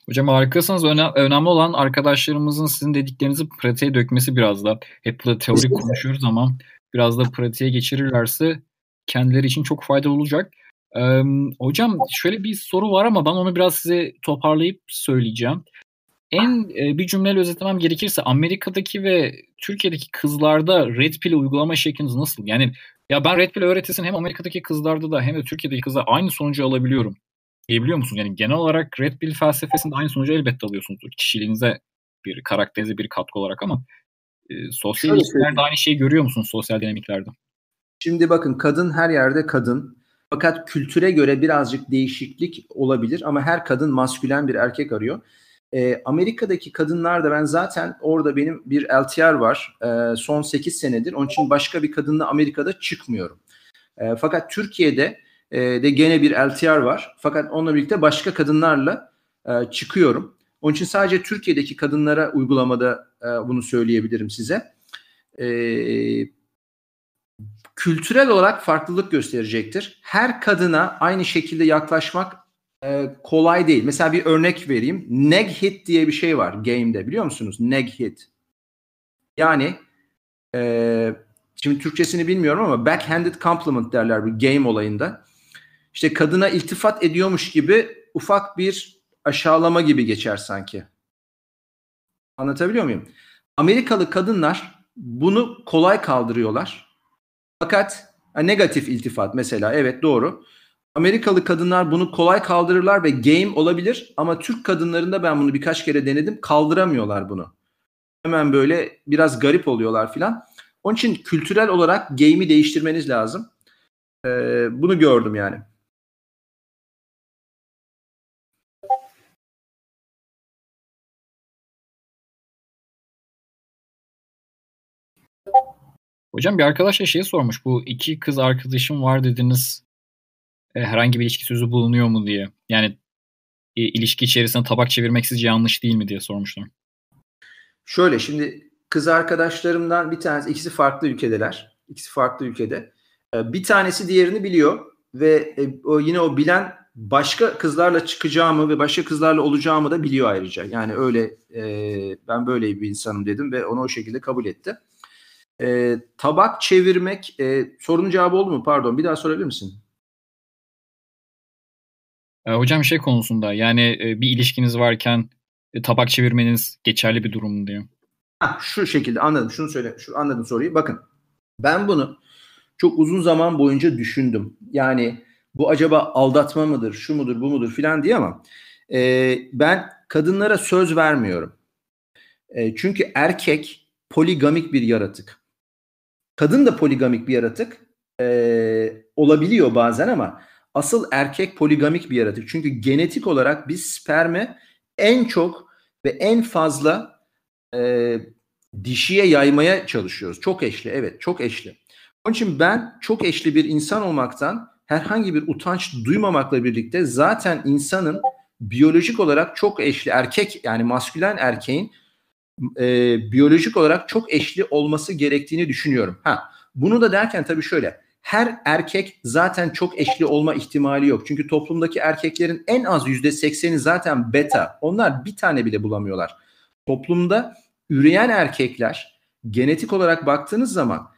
Hocam harikasınız. Öne, önemli olan arkadaşlarımızın sizin dediklerinizi pratiğe dökmesi biraz da. Hep burada teori konuşuyoruz ama biraz da pratiğe geçirirlerse kendileri için çok faydalı olacak. Ee, hocam şöyle bir soru var ama ben onu biraz size toparlayıp söyleyeceğim. En e, bir cümleyle özetlemem gerekirse Amerika'daki ve Türkiye'deki kızlarda Red Pill uygulama şekliniz nasıl? Yani ya ben Red Pill öğretisini hem Amerika'daki kızlarda da hem de Türkiye'deki kızlar aynı sonucu alabiliyorum. Diyebiliyor musunuz? Yani genel olarak Red Pill felsefesinde aynı sonucu elbette alıyorsunuzdur. Kişiliğinize bir karakterize bir katkı olarak ama e, sosyal ilişkilerde aynı şeyi görüyor musunuz sosyal dinamiklerde? Şimdi bakın kadın her yerde kadın fakat kültüre göre birazcık değişiklik olabilir ama her kadın maskülen bir erkek arıyor. e, Amerika'daki kadınlar da ben zaten orada benim bir LTR var e, son 8 senedir. Onun için başka bir kadınla Amerika'da çıkmıyorum. E, fakat Türkiye'de e, de gene bir LTR var. Fakat onunla birlikte başka kadınlarla e, çıkıyorum. Onun için sadece Türkiye'deki kadınlara uygulamada e, bunu söyleyebilirim size. E, kültürel olarak farklılık gösterecektir. Her kadına aynı şekilde yaklaşmak e, kolay değil. Mesela bir örnek vereyim. Neg hit diye bir şey var game'de biliyor musunuz? Neg hit. Yani e, şimdi Türkçesini bilmiyorum ama backhanded compliment derler bu game olayında. İşte kadına iltifat ediyormuş gibi ufak bir aşağılama gibi geçer sanki. Anlatabiliyor muyum? Amerikalı kadınlar bunu kolay kaldırıyorlar. Fakat negatif iltifat mesela evet doğru. Amerikalı kadınlar bunu kolay kaldırırlar ve game olabilir ama Türk kadınlarında ben bunu birkaç kere denedim kaldıramıyorlar bunu. Hemen böyle biraz garip oluyorlar filan. Onun için kültürel olarak game'i değiştirmeniz lazım. Ee, bunu gördüm yani. Hocam bir arkadaş da şey sormuş. Bu iki kız arkadaşım var dediniz. E, herhangi bir ilişki sözü bulunuyor mu diye. Yani e, ilişki içerisinde tabak çevirmek sizce yanlış değil mi diye sormuşlar. Şöyle şimdi kız arkadaşlarımdan bir tanesi ikisi farklı ülkedeler. İkisi farklı ülkede. E, bir tanesi diğerini biliyor ve e, o yine o bilen başka kızlarla çıkacağımı ve başka kızlarla olacağımı da biliyor ayrıca. Yani öyle e, ben böyle bir insanım dedim ve onu o şekilde kabul etti. E, tabak çevirmek e, sorunun cevabı oldu mu? Pardon bir daha sorabilir misin? E, hocam şey konusunda yani e, bir ilişkiniz varken e, tabak çevirmeniz geçerli bir durum mu diyor. Ha, şu şekilde anladım. Şunu söyle. Şu anladım soruyu. Bakın. Ben bunu çok uzun zaman boyunca düşündüm. Yani bu acaba aldatma mıdır, şu mudur, bu mudur filan diye ama e, ben kadınlara söz vermiyorum. E, çünkü erkek poligamik bir yaratık. Kadın da poligamik bir yaratık. E, olabiliyor bazen ama asıl erkek poligamik bir yaratık. Çünkü genetik olarak biz spermi en çok ve en fazla e, dişiye yaymaya çalışıyoruz. Çok eşli evet çok eşli. Onun için ben çok eşli bir insan olmaktan herhangi bir utanç duymamakla birlikte zaten insanın biyolojik olarak çok eşli erkek yani maskülen erkeğin e, biyolojik olarak çok eşli olması gerektiğini düşünüyorum. Ha bunu da derken tabii şöyle her erkek zaten çok eşli olma ihtimali yok. Çünkü toplumdaki erkeklerin en az yüzde sekseni zaten beta. Onlar bir tane bile bulamıyorlar. Toplumda üreyen erkekler genetik olarak baktığınız zaman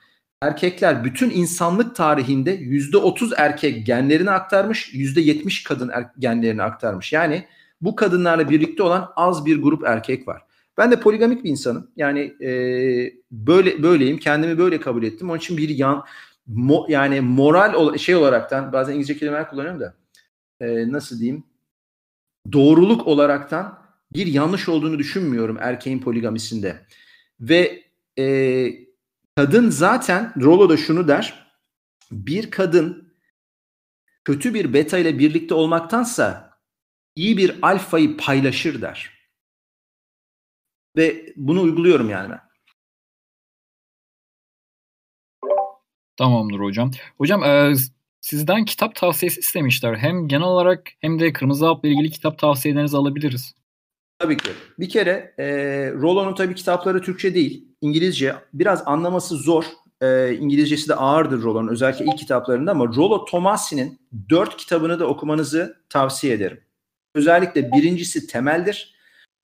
erkekler bütün insanlık tarihinde yüzde otuz erkek genlerini aktarmış, yüzde yetmiş kadın er- genlerini aktarmış. Yani bu kadınlarla birlikte olan az bir grup erkek var. Ben de poligamik bir insanım. Yani e, böyle böyleyim. Kendimi böyle kabul ettim. Onun için bir yan mo, yani moral şey olaraktan bazen İngilizce kelimeler kullanıyorum da e, nasıl diyeyim doğruluk olaraktan bir yanlış olduğunu düşünmüyorum erkeğin poligamisinde. Ve e, kadın zaten Rollo da şunu der. Bir kadın kötü bir beta ile birlikte olmaktansa iyi bir alfayı paylaşır der. Ve bunu uyguluyorum yani ben. Tamamdır hocam. Hocam e, sizden kitap tavsiyesi istemişler. Hem genel olarak hem de Kırmızı Hap'la ilgili kitap tavsiyelerinizi alabiliriz. Tabii ki. Bir kere e, Rollo'nun tabii kitapları Türkçe değil, İngilizce. Biraz anlaması zor. E, İngilizcesi de ağırdır Rollo'nun özellikle ilk kitaplarında ama Rollo Tomasi'nin dört kitabını da okumanızı tavsiye ederim. Özellikle birincisi temeldir.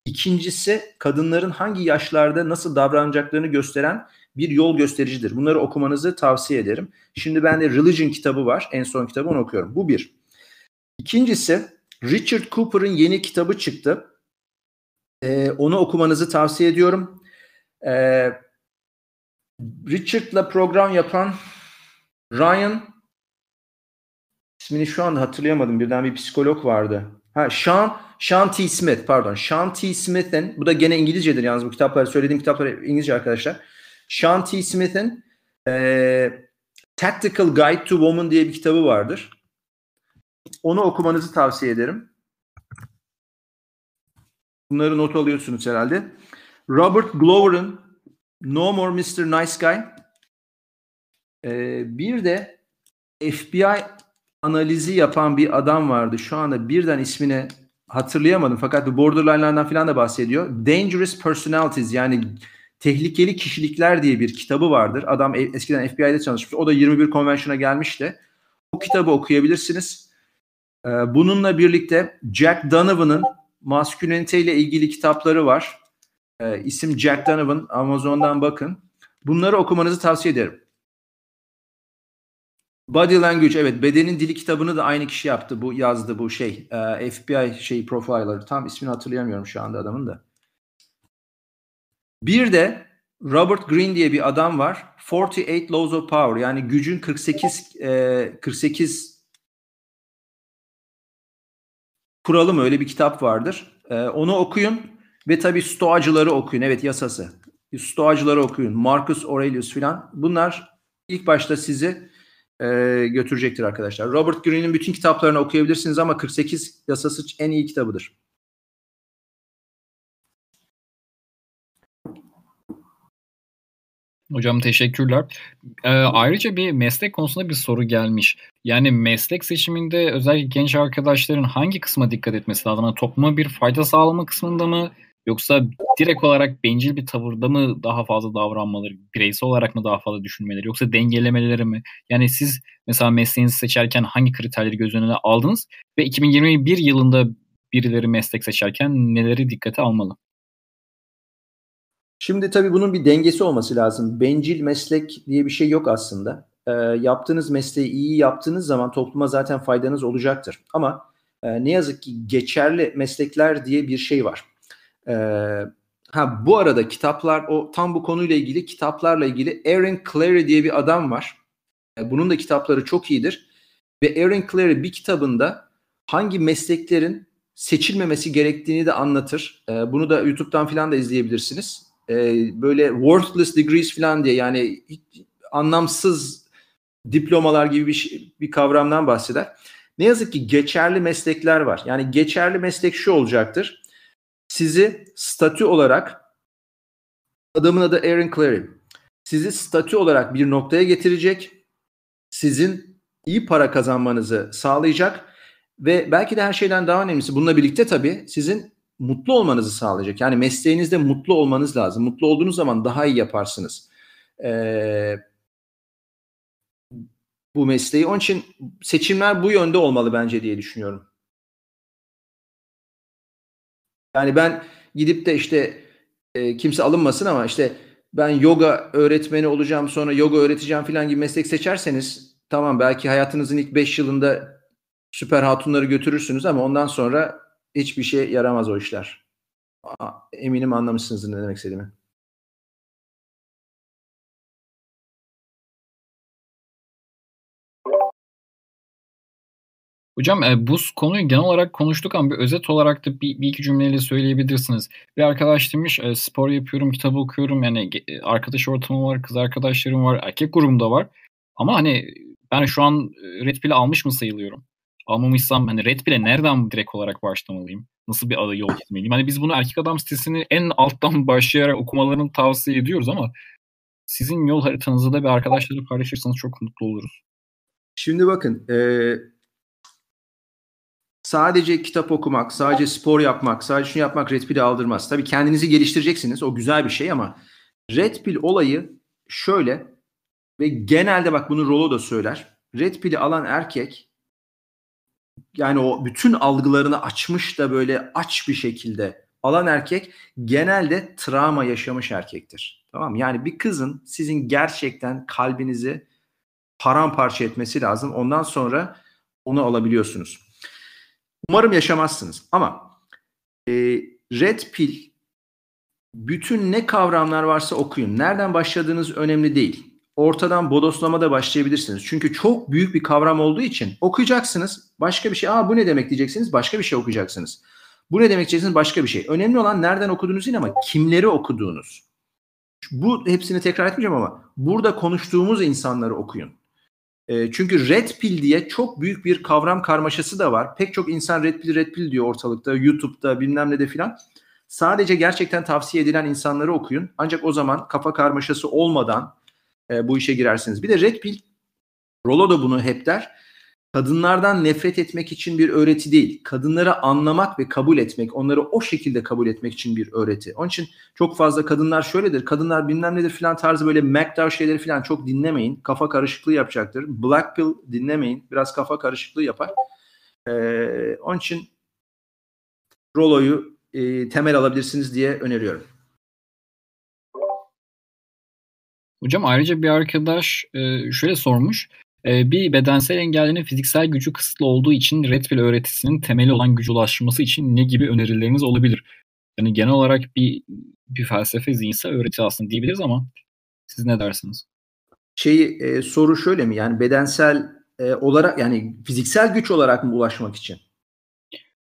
İkincisi kadınların hangi yaşlarda nasıl davranacaklarını gösteren bir yol göstericidir. Bunları okumanızı tavsiye ederim. Şimdi bende Religion kitabı var. En son kitabı onu okuyorum. Bu bir. İkincisi Richard Cooper'ın yeni kitabı çıktı. Ee, onu okumanızı tavsiye ediyorum. Ee, Richard'la program yapan Ryan ismini şu anda hatırlayamadım. Birden bir psikolog vardı. Ha Sean Sean T. Smith pardon. Sean T. Smith'in bu da gene İngilizcedir yalnız bu kitaplar söylediğim kitaplar İngilizce arkadaşlar. Sean T. Smith'in e, Tactical Guide to Woman diye bir kitabı vardır. Onu okumanızı tavsiye ederim. Bunları not alıyorsunuz herhalde. Robert Glover'ın No More Mr. Nice Guy. Ee, bir de FBI analizi yapan bir adam vardı. Şu anda birden ismini hatırlayamadım fakat bu borderline'lardan falan da bahsediyor. Dangerous Personalities yani tehlikeli kişilikler diye bir kitabı vardır. Adam e, eskiden FBI'de çalışmış. O da 21 Convention'a gelmişti. Bu kitabı okuyabilirsiniz. Ee, bununla birlikte Jack Donovan'ın maskülenite ile ilgili kitapları var. Ee, isim Jack Donovan. Amazon'dan bakın. Bunları okumanızı tavsiye ederim. Body Language evet bedenin dili kitabını da aynı kişi yaptı bu yazdı bu şey e, FBI şey profiler tam ismini hatırlayamıyorum şu anda adamın da. Bir de Robert Greene diye bir adam var. 48 Laws of Power yani gücün 48 e, 48 kuralı mı öyle bir kitap vardır. E, onu okuyun ve tabii Stoacıları okuyun. Evet yasası. Stoacıları okuyun. Marcus Aurelius filan. Bunlar ilk başta sizi e, götürecektir arkadaşlar. Robert Greene'in bütün kitaplarını okuyabilirsiniz ama 48 yasası en iyi kitabıdır. Hocam teşekkürler. Ee, ayrıca bir meslek konusunda bir soru gelmiş. Yani meslek seçiminde özellikle genç arkadaşların hangi kısma dikkat etmesi lazım? Yani topluma bir fayda sağlama kısmında mı Yoksa direkt olarak bencil bir tavırda mı daha fazla davranmaları, bireysel olarak mı daha fazla düşünmeleri, yoksa dengelemeleri mi? Yani siz mesela mesleğinizi seçerken hangi kriterleri göz önüne aldınız ve 2021 yılında birileri meslek seçerken neleri dikkate almalı? Şimdi tabii bunun bir dengesi olması lazım. Bencil meslek diye bir şey yok aslında. E, yaptığınız mesleği iyi yaptığınız zaman topluma zaten faydanız olacaktır. Ama e, ne yazık ki geçerli meslekler diye bir şey var. Ee, ha bu arada kitaplar o tam bu konuyla ilgili kitaplarla ilgili Aaron Clary diye bir adam var. Ee, bunun da kitapları çok iyidir. Ve Aaron Clary bir kitabında hangi mesleklerin seçilmemesi gerektiğini de anlatır. Ee, bunu da YouTube'dan falan da izleyebilirsiniz. Böyle worthless degrees falan diye yani anlamsız diplomalar gibi bir, şey, bir kavramdan bahseder. Ne yazık ki geçerli meslekler var. Yani geçerli meslek şu olacaktır sizi statü olarak adamın adı Aaron Clary. Sizi statü olarak bir noktaya getirecek. Sizin iyi para kazanmanızı sağlayacak ve belki de her şeyden daha önemlisi bununla birlikte tabii sizin mutlu olmanızı sağlayacak. Yani mesleğinizde mutlu olmanız lazım. Mutlu olduğunuz zaman daha iyi yaparsınız. Ee, bu mesleği. Onun için seçimler bu yönde olmalı bence diye düşünüyorum. Yani ben gidip de işte e, kimse alınmasın ama işte ben yoga öğretmeni olacağım sonra yoga öğreteceğim falan gibi meslek seçerseniz tamam belki hayatınızın ilk 5 yılında süper hatunları götürürsünüz ama ondan sonra hiçbir şey yaramaz o işler. Eminim anlamışsınızdır ne demek istediğimi. Hocam e, bu konuyu genel olarak konuştuk ama bir özet olarak da bir, bir iki cümleyle söyleyebilirsiniz. Bir arkadaş demiş e, spor yapıyorum, kitap okuyorum. Yani e, arkadaş ortamım var, kız arkadaşlarım var, erkek grubumda var. Ama hani ben şu an e, Red Pill'i almış mı sayılıyorum? Almamışsam hani Red Pill'e nereden direkt olarak başlamalıyım? Nasıl bir yol gitmeliyim? Hani biz bunu erkek adam sitesini en alttan başlayarak okumalarını tavsiye ediyoruz ama sizin yol haritanızı da bir arkadaşlarla paylaşırsanız çok mutlu oluruz. Şimdi bakın e, sadece kitap okumak, sadece spor yapmak, sadece şunu yapmak Red Pill'i aldırmaz. Tabii kendinizi geliştireceksiniz. O güzel bir şey ama Red Pill olayı şöyle ve genelde bak bunu Rolo da söyler. Red Pill'i alan erkek yani o bütün algılarını açmış da böyle aç bir şekilde alan erkek genelde travma yaşamış erkektir. Tamam Yani bir kızın sizin gerçekten kalbinizi paramparça etmesi lazım. Ondan sonra onu alabiliyorsunuz. Umarım yaşamazsınız. Ama e, Red Pill bütün ne kavramlar varsa okuyun. Nereden başladığınız önemli değil. Ortadan bodoslama da başlayabilirsiniz. Çünkü çok büyük bir kavram olduğu için okuyacaksınız. Başka bir şey. Aa bu ne demek diyeceksiniz. Başka bir şey okuyacaksınız. Bu ne demek diyeceksiniz. Başka bir şey. Önemli olan nereden okuduğunuz değil ama kimleri okuduğunuz. Bu hepsini tekrar etmeyeceğim ama burada konuştuğumuz insanları okuyun. E, çünkü red pill diye çok büyük bir kavram karmaşası da var. Pek çok insan red pill red pill diyor ortalıkta, YouTube'da bilmem ne de filan. Sadece gerçekten tavsiye edilen insanları okuyun. Ancak o zaman kafa karmaşası olmadan e, bu işe girersiniz. Bir de Red Pill, Rollo da bunu hep der. Kadınlardan nefret etmek için bir öğreti değil. Kadınları anlamak ve kabul etmek, onları o şekilde kabul etmek için bir öğreti. Onun için çok fazla kadınlar şöyledir. Kadınlar bilmem nedir filan tarzı böyle MacDow şeyleri filan çok dinlemeyin. Kafa karışıklığı yapacaktır. Black Pill dinlemeyin. Biraz kafa karışıklığı yapar. Ee, onun için Rollo'yu e, temel alabilirsiniz diye öneriyorum. Hocam ayrıca bir arkadaş e, şöyle sormuş. E, bir bedensel engellinin fiziksel gücü kısıtlı olduğu için Red Pill öğretisinin temeli olan gücü ulaşması için ne gibi önerileriniz olabilir? Yani genel olarak bir bir felsefe zihinsel öğreti aslında diyebiliriz ama siz ne dersiniz? Şeyi e, soru şöyle mi? Yani bedensel e, olarak yani fiziksel güç olarak mı ulaşmak için?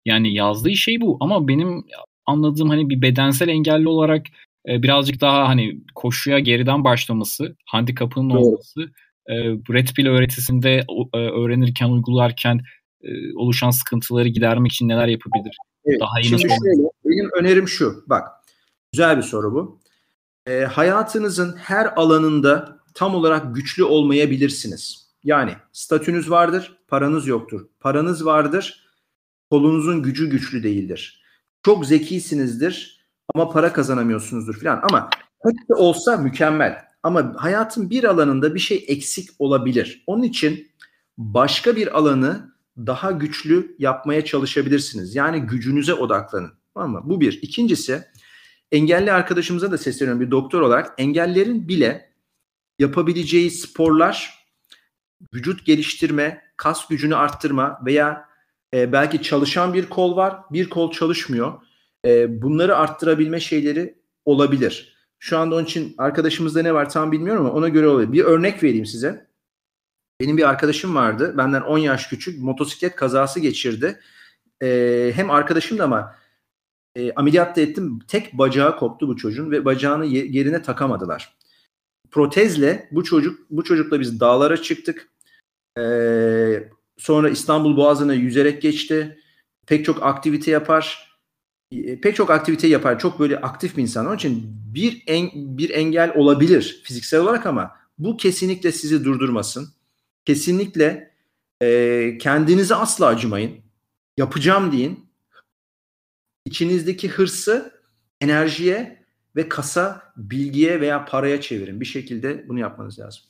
Yani yazdığı şey bu ama benim anladığım hani bir bedensel engelli olarak e, birazcık daha hani koşuya geriden başlaması, handikapının olması, e, Red Pill öğretisinde e, öğrenirken, uygularken e, oluşan sıkıntıları gidermek için neler yapabilir? Evet, daha iyi şimdi şöyle, benim önerim şu. Bak, güzel bir soru bu. E, hayatınızın her alanında tam olarak güçlü olmayabilirsiniz. Yani statünüz vardır, paranız yoktur. Paranız vardır, kolunuzun gücü güçlü değildir. Çok zekisinizdir ama para kazanamıyorsunuzdur falan. Ama hepsi olsa mükemmel. Ama hayatın bir alanında bir şey eksik olabilir. Onun için başka bir alanı daha güçlü yapmaya çalışabilirsiniz. Yani gücünüze odaklanın. Ama bu bir. İkincisi engelli arkadaşımıza da sesleniyorum bir doktor olarak engellerin bile yapabileceği sporlar vücut geliştirme, kas gücünü arttırma veya e, belki çalışan bir kol var, bir kol çalışmıyor. E, bunları arttırabilme şeyleri olabilir. Şu anda onun için arkadaşımızda ne var tam bilmiyorum ama ona göre oluyor. Bir örnek vereyim size. Benim bir arkadaşım vardı. Benden 10 yaş küçük. Motosiklet kazası geçirdi. E, hem arkadaşım da ama e, ameliyat da ettim. Tek bacağı koptu bu çocuğun ve bacağını yerine takamadılar. Protezle bu çocuk bu çocukla biz dağlara çıktık. Ee, sonra İstanbul Boğazı'na yüzerek geçti. Pek çok aktivite yapar. E, pek çok aktivite yapar. Çok böyle aktif bir insan. Onun için bir en, bir engel olabilir fiziksel olarak ama bu kesinlikle sizi durdurmasın. Kesinlikle e, kendinize asla acımayın. Yapacağım deyin. İçinizdeki hırsı enerjiye ve kasa bilgiye veya paraya çevirin. Bir şekilde bunu yapmanız lazım.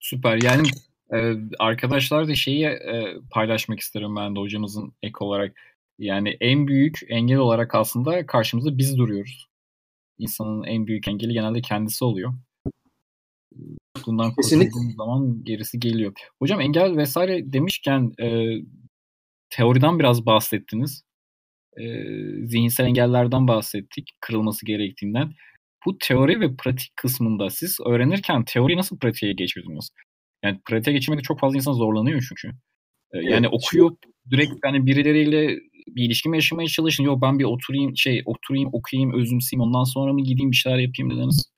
Süper. Yani e, arkadaşlar da şeyi e, paylaşmak isterim ben de hocamızın ek olarak. Yani en büyük engel olarak aslında karşımızda biz duruyoruz. İnsanın en büyük engeli genelde kendisi oluyor. Bundan kurtulduğumuz zaman gerisi geliyor. Hocam engel vesaire demişken e, teoriden biraz bahsettiniz. E, zihinsel engellerden bahsettik. Kırılması gerektiğinden. Bu teori ve pratik kısmında siz öğrenirken teoriyi nasıl pratiğe geçirdiniz? Yani pratiğe geçirmekte çok fazla insan zorlanıyor çünkü. Ee, yani evet, okuyor direkt yani birileriyle bir ilişki mi yaşamaya çalışın? Yok ben bir oturayım şey oturayım okuyayım özümseyeyim ondan sonra mı gideyim bir şeyler yapayım dediniz?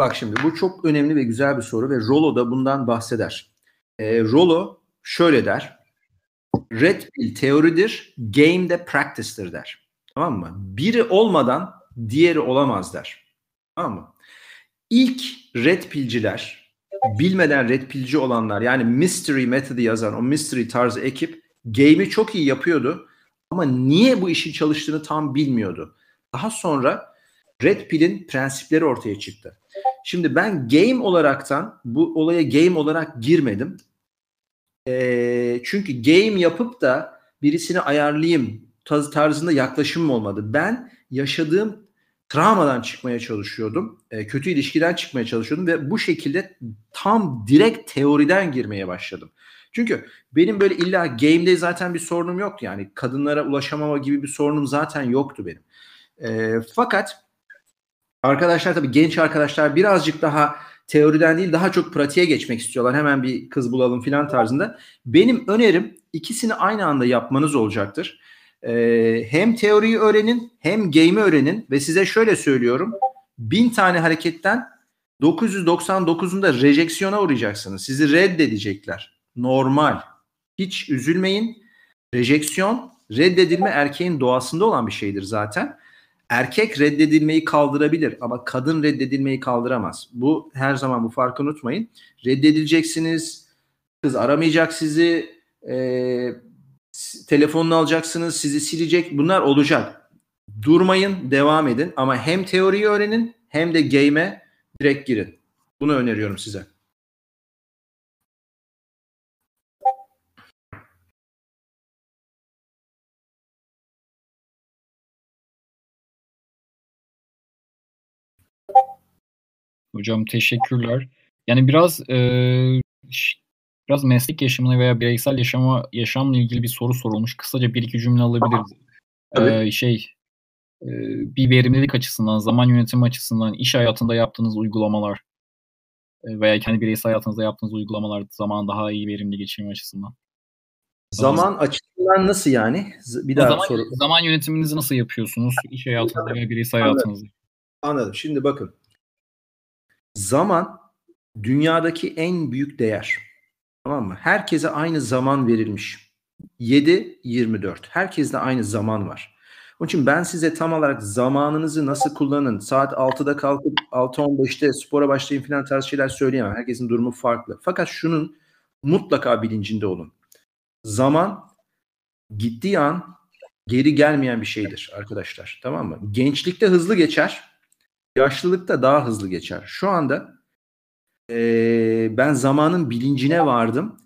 Bak şimdi bu çok önemli ve güzel bir soru ve Rollo da bundan bahseder. E, Rollo şöyle der. Red Pill teoridir, game de practice'tir der. Tamam mı? Biri olmadan diğeri olamaz der. Tamam mı? İlk red pilciler, bilmeden red pilci olanlar yani mystery metodu yazan o mystery tarzı ekip game'i çok iyi yapıyordu ama niye bu işin çalıştığını tam bilmiyordu. Daha sonra red pill'in prensipleri ortaya çıktı. Şimdi ben game olaraktan bu olaya game olarak girmedim. E, çünkü game yapıp da birisini ayarlayayım tarzında yaklaşımım olmadı. Ben yaşadığım travmadan çıkmaya çalışıyordum. E, kötü ilişkiden çıkmaya çalışıyordum ve bu şekilde tam direkt teoriden girmeye başladım. Çünkü benim böyle illa game'de zaten bir sorunum yoktu. Yani kadınlara ulaşamama gibi bir sorunum zaten yoktu benim. E, fakat arkadaşlar tabii genç arkadaşlar birazcık daha teoriden değil daha çok pratiğe geçmek istiyorlar. Hemen bir kız bulalım filan tarzında. Benim önerim ikisini aynı anda yapmanız olacaktır. Ee, hem teoriyi öğrenin hem game'i öğrenin ve size şöyle söylüyorum. Bin tane hareketten 999'unda rejection'a uğrayacaksınız. Sizi reddedecekler. Normal. Hiç üzülmeyin. Rejeksiyon Reddedilme erkeğin doğasında olan bir şeydir zaten. Erkek reddedilmeyi kaldırabilir ama kadın reddedilmeyi kaldıramaz. Bu her zaman bu farkı unutmayın. Reddedileceksiniz, kız aramayacak sizi, e, telefonunu alacaksınız, sizi silecek. Bunlar olacak. Durmayın, devam edin ama hem teoriyi öğrenin hem de game'e direkt girin. Bunu öneriyorum size. Hocam teşekkürler. Yani biraz e, biraz meslek yaşamına veya bireysel yaşama yaşamla ilgili bir soru sorulmuş. Kısaca bir iki cümle alabiliriz. Ee, şey e, bir verimlilik açısından, zaman yönetimi açısından, iş hayatında yaptığınız uygulamalar e, veya kendi bireysel hayatınızda yaptığınız uygulamalar zaman daha iyi verimli geçirme açısından. Zaman açısından nasıl yani? Bir daha zaman, soru. Zaman yönetiminizi nasıl yapıyorsunuz? İş hayatınızda veya bireysel hayatınızda? Anladım. Şimdi bakın. Zaman dünyadaki en büyük değer. Tamam mı? Herkese aynı zaman verilmiş. 7-24. Herkeste aynı zaman var. Onun için ben size tam olarak zamanınızı nasıl kullanın, saat 6'da kalkıp 6-15'te spora başlayın falan tarz şeyler söyleyemem. Herkesin durumu farklı. Fakat şunun mutlaka bilincinde olun. Zaman gittiği an geri gelmeyen bir şeydir arkadaşlar. Tamam mı? Gençlikte hızlı geçer. Yaşlılıkta daha hızlı geçer. Şu anda e, ben zamanın bilincine vardım.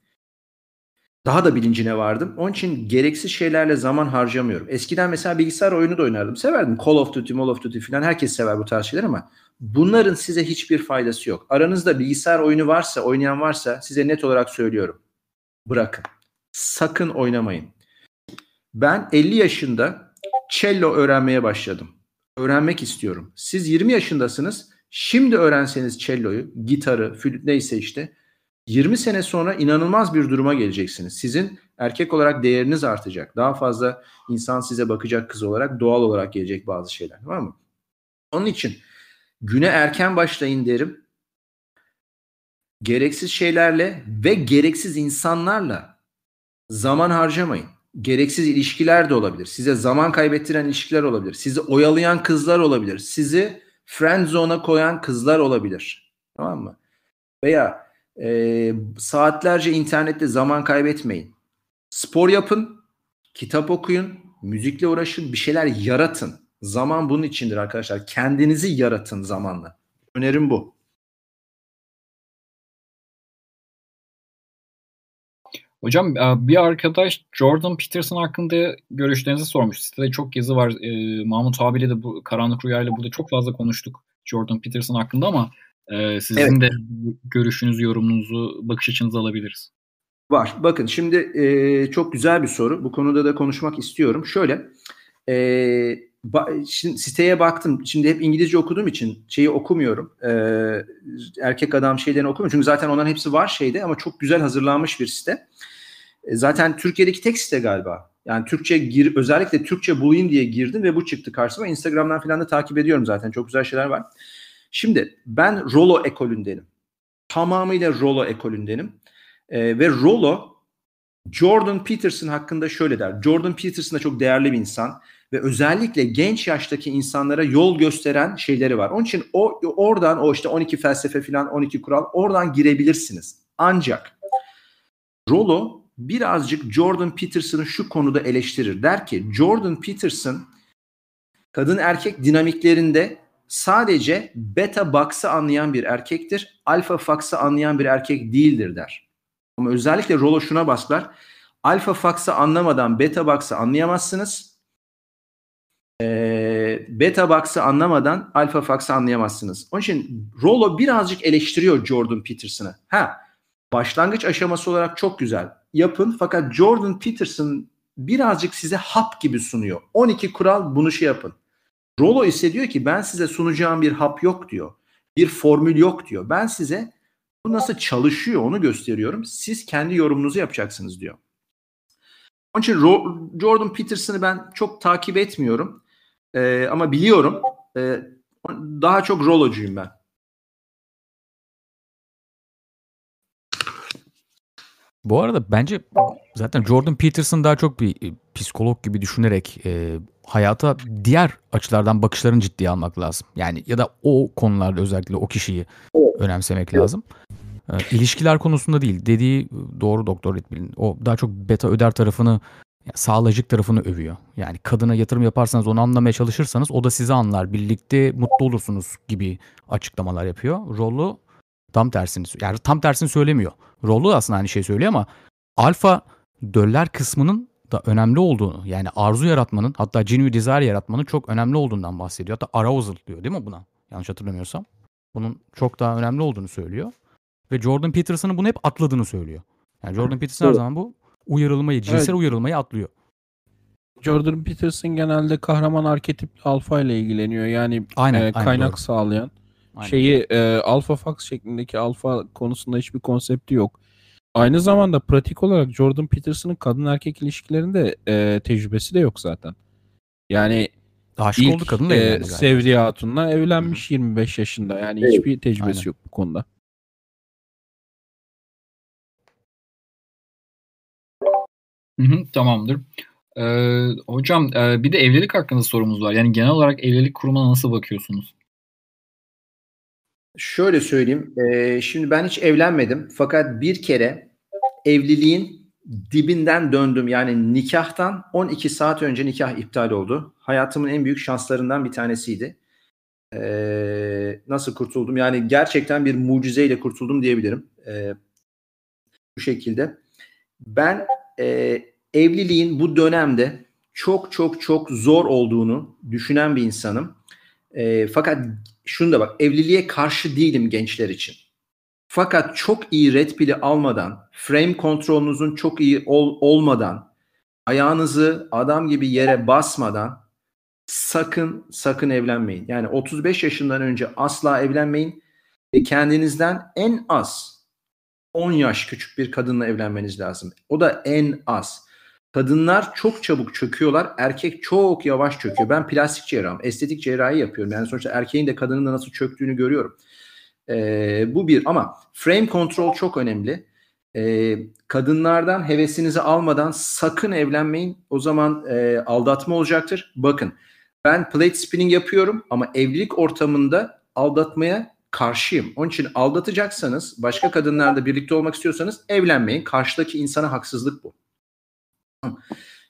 Daha da bilincine vardım. Onun için gereksiz şeylerle zaman harcamıyorum. Eskiden mesela bilgisayar oyunu da oynardım. Severdim. Call of Duty, Call of Duty falan. Herkes sever bu tarz şeyler ama bunların size hiçbir faydası yok. Aranızda bilgisayar oyunu varsa, oynayan varsa size net olarak söylüyorum. Bırakın. Sakın oynamayın. Ben 50 yaşında cello öğrenmeye başladım. Öğrenmek istiyorum. Siz 20 yaşındasınız. Şimdi öğrenseniz cello'yu, gitarı, flüt neyse işte 20 sene sonra inanılmaz bir duruma geleceksiniz. Sizin erkek olarak değeriniz artacak. Daha fazla insan size bakacak kız olarak doğal olarak gelecek bazı şeyler. Var mı? Onun için güne erken başlayın derim. Gereksiz şeylerle ve gereksiz insanlarla zaman harcamayın. Gereksiz ilişkiler de olabilir. Size zaman kaybettiren ilişkiler olabilir. Sizi oyalayan kızlar olabilir. Sizi friend zone'a koyan kızlar olabilir. Tamam mı? Veya e, saatlerce internette zaman kaybetmeyin. Spor yapın, kitap okuyun, müzikle uğraşın, bir şeyler yaratın. Zaman bunun içindir arkadaşlar. Kendinizi yaratın zamanla. Önerim bu. Hocam bir arkadaş Jordan Peterson hakkında görüşlerinizi sormuş. Sitede çok yazı var. E, Mahmut abiyle de bu Karanlık Rüya ile burada çok fazla konuştuk Jordan Peterson hakkında ama e, sizin evet. de görüşünüzü, yorumunuzu, bakış açınızı alabiliriz. Var. Bakın şimdi e, çok güzel bir soru. Bu konuda da konuşmak istiyorum. Şöyle e, ba, şimdi siteye baktım. Şimdi hep İngilizce okuduğum için şeyi okumuyorum. E, erkek adam şeylerini okumuyorum. Çünkü zaten onların hepsi var şeyde ama çok güzel hazırlanmış bir site. E, zaten Türkiye'deki tek site galiba. Yani Türkçe gir, özellikle Türkçe bulayım diye girdim ve bu çıktı karşıma. Instagram'dan falan da takip ediyorum zaten. Çok güzel şeyler var. Şimdi ben Rolo ekolündenim. Tamamıyla Rolo ekolündenim. E, ve Rolo Jordan Peterson hakkında şöyle der. Jordan Peterson da çok değerli bir insan ve özellikle genç yaştaki insanlara yol gösteren şeyleri var. Onun için o oradan o işte 12 felsefe falan 12 kural oradan girebilirsiniz. Ancak Rolo birazcık Jordan Peterson'ı şu konuda eleştirir. Der ki Jordan Peterson kadın erkek dinamiklerinde sadece beta box'ı anlayan bir erkektir. Alfa fox'ı anlayan bir erkek değildir der. Ama özellikle Rolo şuna baslar. Alfa fox'ı anlamadan beta box'ı anlayamazsınız. Ee, beta box'ı anlamadan alfa fox'ı anlayamazsınız. Onun için Rolo birazcık eleştiriyor Jordan Peterson'ı. Ha, başlangıç aşaması olarak çok güzel. Yapın fakat Jordan Peterson birazcık size hap gibi sunuyor. 12 kural bunu şey yapın. Rolo ise diyor ki ben size sunacağım bir hap yok diyor. Bir formül yok diyor. Ben size bu nasıl çalışıyor onu gösteriyorum. Siz kendi yorumunuzu yapacaksınız diyor. Onun için Jordan Peterson'ı ben çok takip etmiyorum. Ee, ama biliyorum. Ee, daha çok Rolo'cuyum ben. Bu arada bence zaten Jordan Peterson daha çok bir e, psikolog gibi düşünerek e, hayata diğer açılardan bakışlarını ciddiye almak lazım. Yani ya da o konularda özellikle o kişiyi önemsemek lazım. E, ilişkiler konusunda değil. Dediği doğru Doktor Ritbil'in. O daha çok beta öder tarafını sağlayıcı tarafını övüyor. Yani kadına yatırım yaparsanız onu anlamaya çalışırsanız o da sizi anlar. Birlikte mutlu olursunuz gibi açıklamalar yapıyor. Rollo tam tersini yani tam tersini söylemiyor. Rollo aslında aynı şey söylüyor ama alfa döller kısmının da önemli olduğunu yani arzu yaratmanın hatta genuine desire yaratmanın çok önemli olduğundan bahsediyor. Hatta arousal diyor değil mi buna? Yanlış hatırlamıyorsam. Bunun çok daha önemli olduğunu söylüyor. Ve Jordan Peterson'ın bunu hep atladığını söylüyor. Yani Jordan Peterson her zaman bu uyarılmayı, cinsel evet. uyarılmayı atlıyor. Jordan Peterson genelde kahraman arketip alfa ile ilgileniyor. Yani aynen, e, kaynak aynen, sağlayan. Aynen. Şeyi e, alfa fax şeklindeki alfa konusunda hiçbir konsepti yok. Aynı zamanda pratik olarak Jordan Peterson'ın kadın erkek ilişkilerinde e, tecrübesi de yok zaten. Yani Aşık ilk, oldu kadınla e, Sevriye Hatun'la evlenmiş Hı. 25 yaşında. Yani evet. hiçbir tecrübesi Aynen. yok bu konuda. Hı hı, tamamdır. Ee, hocam e, bir de evlilik hakkında sorumuz var. Yani genel olarak evlilik kurumuna nasıl bakıyorsunuz? Şöyle söyleyeyim. E, şimdi ben hiç evlenmedim. Fakat bir kere evliliğin dibinden döndüm. Yani nikahtan 12 saat önce nikah iptal oldu. Hayatımın en büyük şanslarından bir tanesiydi. E, nasıl kurtuldum? Yani gerçekten bir mucizeyle kurtuldum diyebilirim. E, bu şekilde. Ben e, evliliğin bu dönemde çok çok çok zor olduğunu düşünen bir insanım. E, fakat şunu da bak evliliğe karşı değilim gençler için. Fakat çok iyi red pill'i almadan, frame kontrolünüzün çok iyi ol, olmadan, ayağınızı adam gibi yere basmadan sakın sakın evlenmeyin. Yani 35 yaşından önce asla evlenmeyin ve kendinizden en az 10 yaş küçük bir kadınla evlenmeniz lazım. O da en az. Kadınlar çok çabuk çöküyorlar. Erkek çok yavaş çöküyor. Ben plastik cerrahım. Estetik cerrahi yapıyorum. Yani sonuçta erkeğin de kadının da nasıl çöktüğünü görüyorum. Ee, bu bir ama frame control çok önemli. Ee, kadınlardan hevesinizi almadan sakın evlenmeyin. O zaman e, aldatma olacaktır. Bakın ben plate spinning yapıyorum ama evlilik ortamında aldatmaya karşıyım. Onun için aldatacaksanız, başka kadınlarla birlikte olmak istiyorsanız evlenmeyin. Karşıdaki insana haksızlık bu.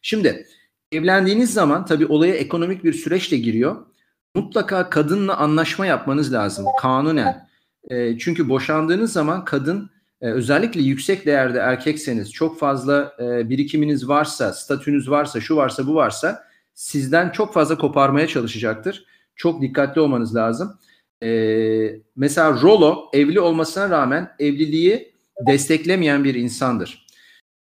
Şimdi evlendiğiniz zaman tabii olaya ekonomik bir süreçle giriyor. Mutlaka kadınla anlaşma yapmanız lazım kanunen. E, çünkü boşandığınız zaman kadın e, özellikle yüksek değerde erkekseniz çok fazla e, birikiminiz varsa, statünüz varsa, şu varsa, bu varsa sizden çok fazla koparmaya çalışacaktır. Çok dikkatli olmanız lazım. E, mesela Rolo evli olmasına rağmen evliliği desteklemeyen bir insandır.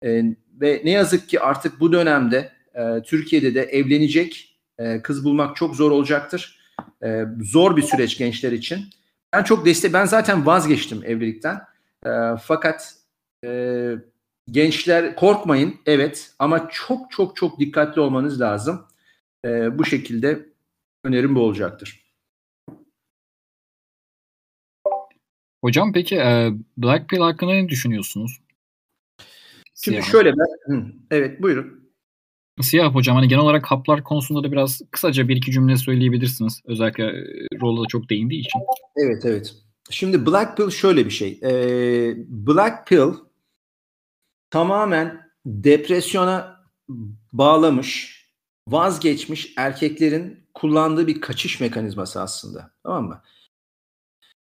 E, ve ne yazık ki artık bu dönemde e, Türkiye'de de evlenecek e, kız bulmak çok zor olacaktır. E, zor bir süreç gençler için. Ben çok destek, ben zaten vazgeçtim evlilikten. E, fakat e, gençler korkmayın evet ama çok çok çok dikkatli olmanız lazım. E, bu şekilde önerim bu olacaktır. Hocam peki e, Black Pill hakkında ne düşünüyorsunuz? Şimdi Siyah. şöyle ben, hı, evet buyurun. Siyah hocam hani genel olarak haplar konusunda da biraz kısaca bir iki cümle söyleyebilirsiniz. Özellikle e, çok değindiği için. Evet evet. Şimdi Black Pill şöyle bir şey. Ee, Black Pill tamamen depresyona bağlamış, vazgeçmiş erkeklerin kullandığı bir kaçış mekanizması aslında. Tamam mı?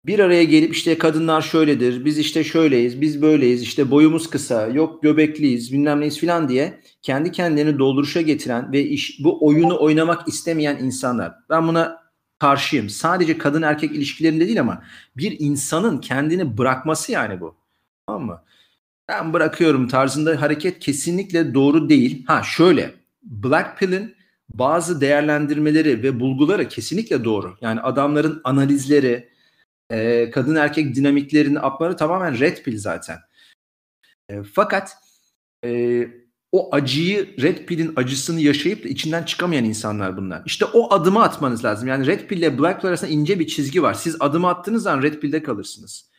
Bir araya gelip işte kadınlar şöyledir, biz işte şöyleyiz, biz böyleyiz, işte boyumuz kısa, yok göbekliyiz, bilmem neyiz filan diye kendi kendilerini dolduruşa getiren ve iş, bu oyunu oynamak istemeyen insanlar. Ben buna karşıyım. Sadece kadın erkek ilişkilerinde değil ama bir insanın kendini bırakması yani bu. Tamam mı? Ben bırakıyorum tarzında hareket kesinlikle doğru değil. Ha şöyle Black Pill'in bazı değerlendirmeleri ve bulguları kesinlikle doğru. Yani adamların analizleri, e, kadın erkek dinamiklerini apları tamamen red pill zaten. E, fakat e, o acıyı red pill'in acısını yaşayıp da içinden çıkamayan insanlar bunlar. İşte o adımı atmanız lazım. Yani red pill ile black pill arasında ince bir çizgi var. Siz adımı attığınız zaman red pill'de kalırsınız.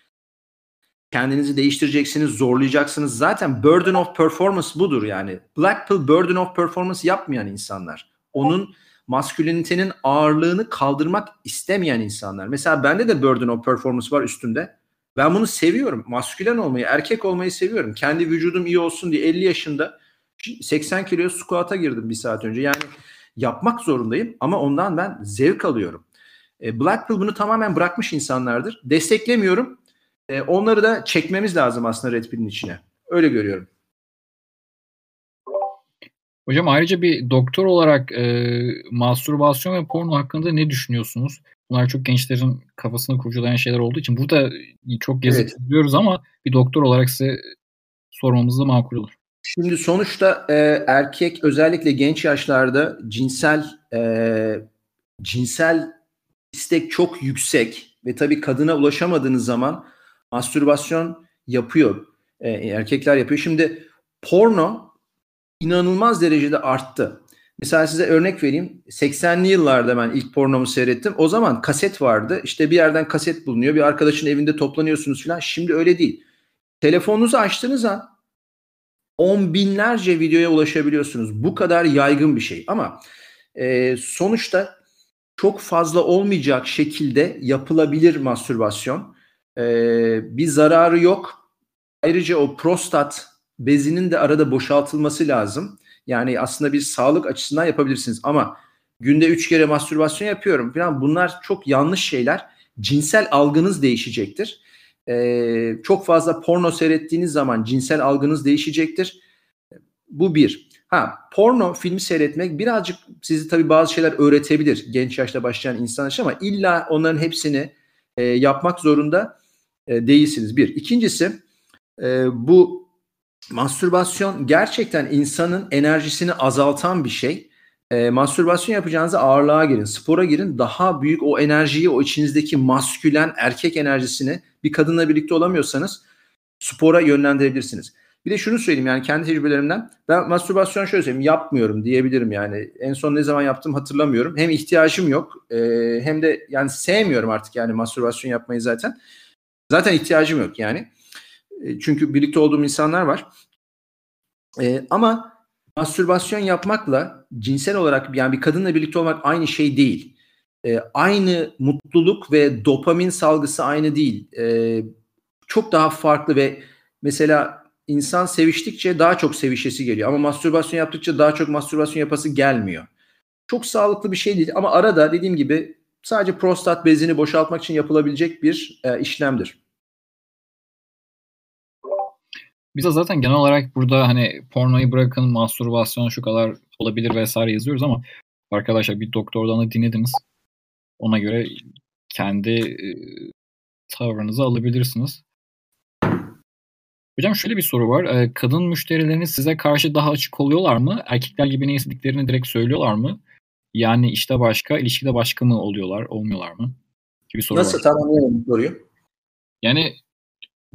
kendinizi değiştireceksiniz, zorlayacaksınız. Zaten burden of performance budur yani. Black pill burden of performance yapmayan insanlar. Onun maskülinitenin ağırlığını kaldırmak istemeyen insanlar. Mesela bende de burden of performance var üstümde. Ben bunu seviyorum. Maskülen olmayı, erkek olmayı seviyorum. Kendi vücudum iyi olsun diye 50 yaşında 80 kiloya squat'a girdim bir saat önce. Yani yapmak zorundayım ama ondan ben zevk alıyorum. E, Black Pill bunu tamamen bırakmış insanlardır. Desteklemiyorum. E, onları da çekmemiz lazım aslında Red Pill'in içine. Öyle görüyorum. Hocam ayrıca bir doktor olarak e, mastürbasyon ve porno hakkında ne düşünüyorsunuz? Bunlar çok gençlerin kafasını kurcalayan şeyler olduğu için burada çok gezip evet. ama bir doktor olarak size sormamız da makul olur. Şimdi sonuçta e, erkek özellikle genç yaşlarda cinsel e, cinsel istek çok yüksek ve tabii kadına ulaşamadığınız zaman mastürbasyon yapıyor. E, erkekler yapıyor. Şimdi porno inanılmaz derecede arttı. Mesela size örnek vereyim. 80'li yıllarda ben ilk pornomu seyrettim. O zaman kaset vardı. İşte bir yerden kaset bulunuyor. Bir arkadaşın evinde toplanıyorsunuz falan. Şimdi öyle değil. Telefonunuzu açtığınız an on binlerce videoya ulaşabiliyorsunuz. Bu kadar yaygın bir şey. Ama e, sonuçta çok fazla olmayacak şekilde yapılabilir mastürbasyon. E, bir zararı yok. Ayrıca o prostat bezinin de arada boşaltılması lazım. Yani aslında bir sağlık açısından yapabilirsiniz ama günde üç kere mastürbasyon yapıyorum falan bunlar çok yanlış şeyler. Cinsel algınız değişecektir. Ee, çok fazla porno seyrettiğiniz zaman cinsel algınız değişecektir. Bu bir. Ha porno filmi seyretmek birazcık sizi tabii bazı şeyler öğretebilir genç yaşta başlayan insanlar ama illa onların hepsini e, yapmak zorunda e, değilsiniz. Bir. İkincisi e, bu mastürbasyon gerçekten insanın enerjisini azaltan bir şey. E, mastürbasyon yapacağınızda ağırlığa girin, spora girin. Daha büyük o enerjiyi, o içinizdeki maskülen erkek enerjisini bir kadınla birlikte olamıyorsanız spora yönlendirebilirsiniz. Bir de şunu söyleyeyim yani kendi tecrübelerimden. Ben mastürbasyon şöyle söyleyeyim yapmıyorum diyebilirim yani. En son ne zaman yaptım hatırlamıyorum. Hem ihtiyacım yok e, hem de yani sevmiyorum artık yani mastürbasyon yapmayı zaten. Zaten ihtiyacım yok yani. E, çünkü birlikte olduğum insanlar var. E, ama mastürbasyon yapmakla cinsel olarak yani bir kadınla birlikte olmak aynı şey değil. E, aynı mutluluk ve dopamin salgısı aynı değil. E, çok daha farklı ve mesela insan seviştikçe daha çok sevişesi geliyor. Ama mastürbasyon yaptıkça daha çok mastürbasyon yapası gelmiyor. Çok sağlıklı bir şey değil ama arada dediğim gibi sadece prostat bezini boşaltmak için yapılabilecek bir e, işlemdir. Biz de zaten genel olarak burada hani pornoyu bırakın, mastürbasyon şu kadar olabilir vesaire yazıyoruz ama arkadaşlar bir doktordan da dinlediniz. Ona göre kendi e, tavrınızı alabilirsiniz. Hocam şöyle bir soru var. E, kadın müşterileriniz size karşı daha açık oluyorlar mı? Erkekler gibi ne istediklerini direkt söylüyorlar mı? Yani işte başka, ilişkide başka mı oluyorlar, olmuyorlar mı? Gibi soru Nasıl var. tamamlayalım soruyu? Yani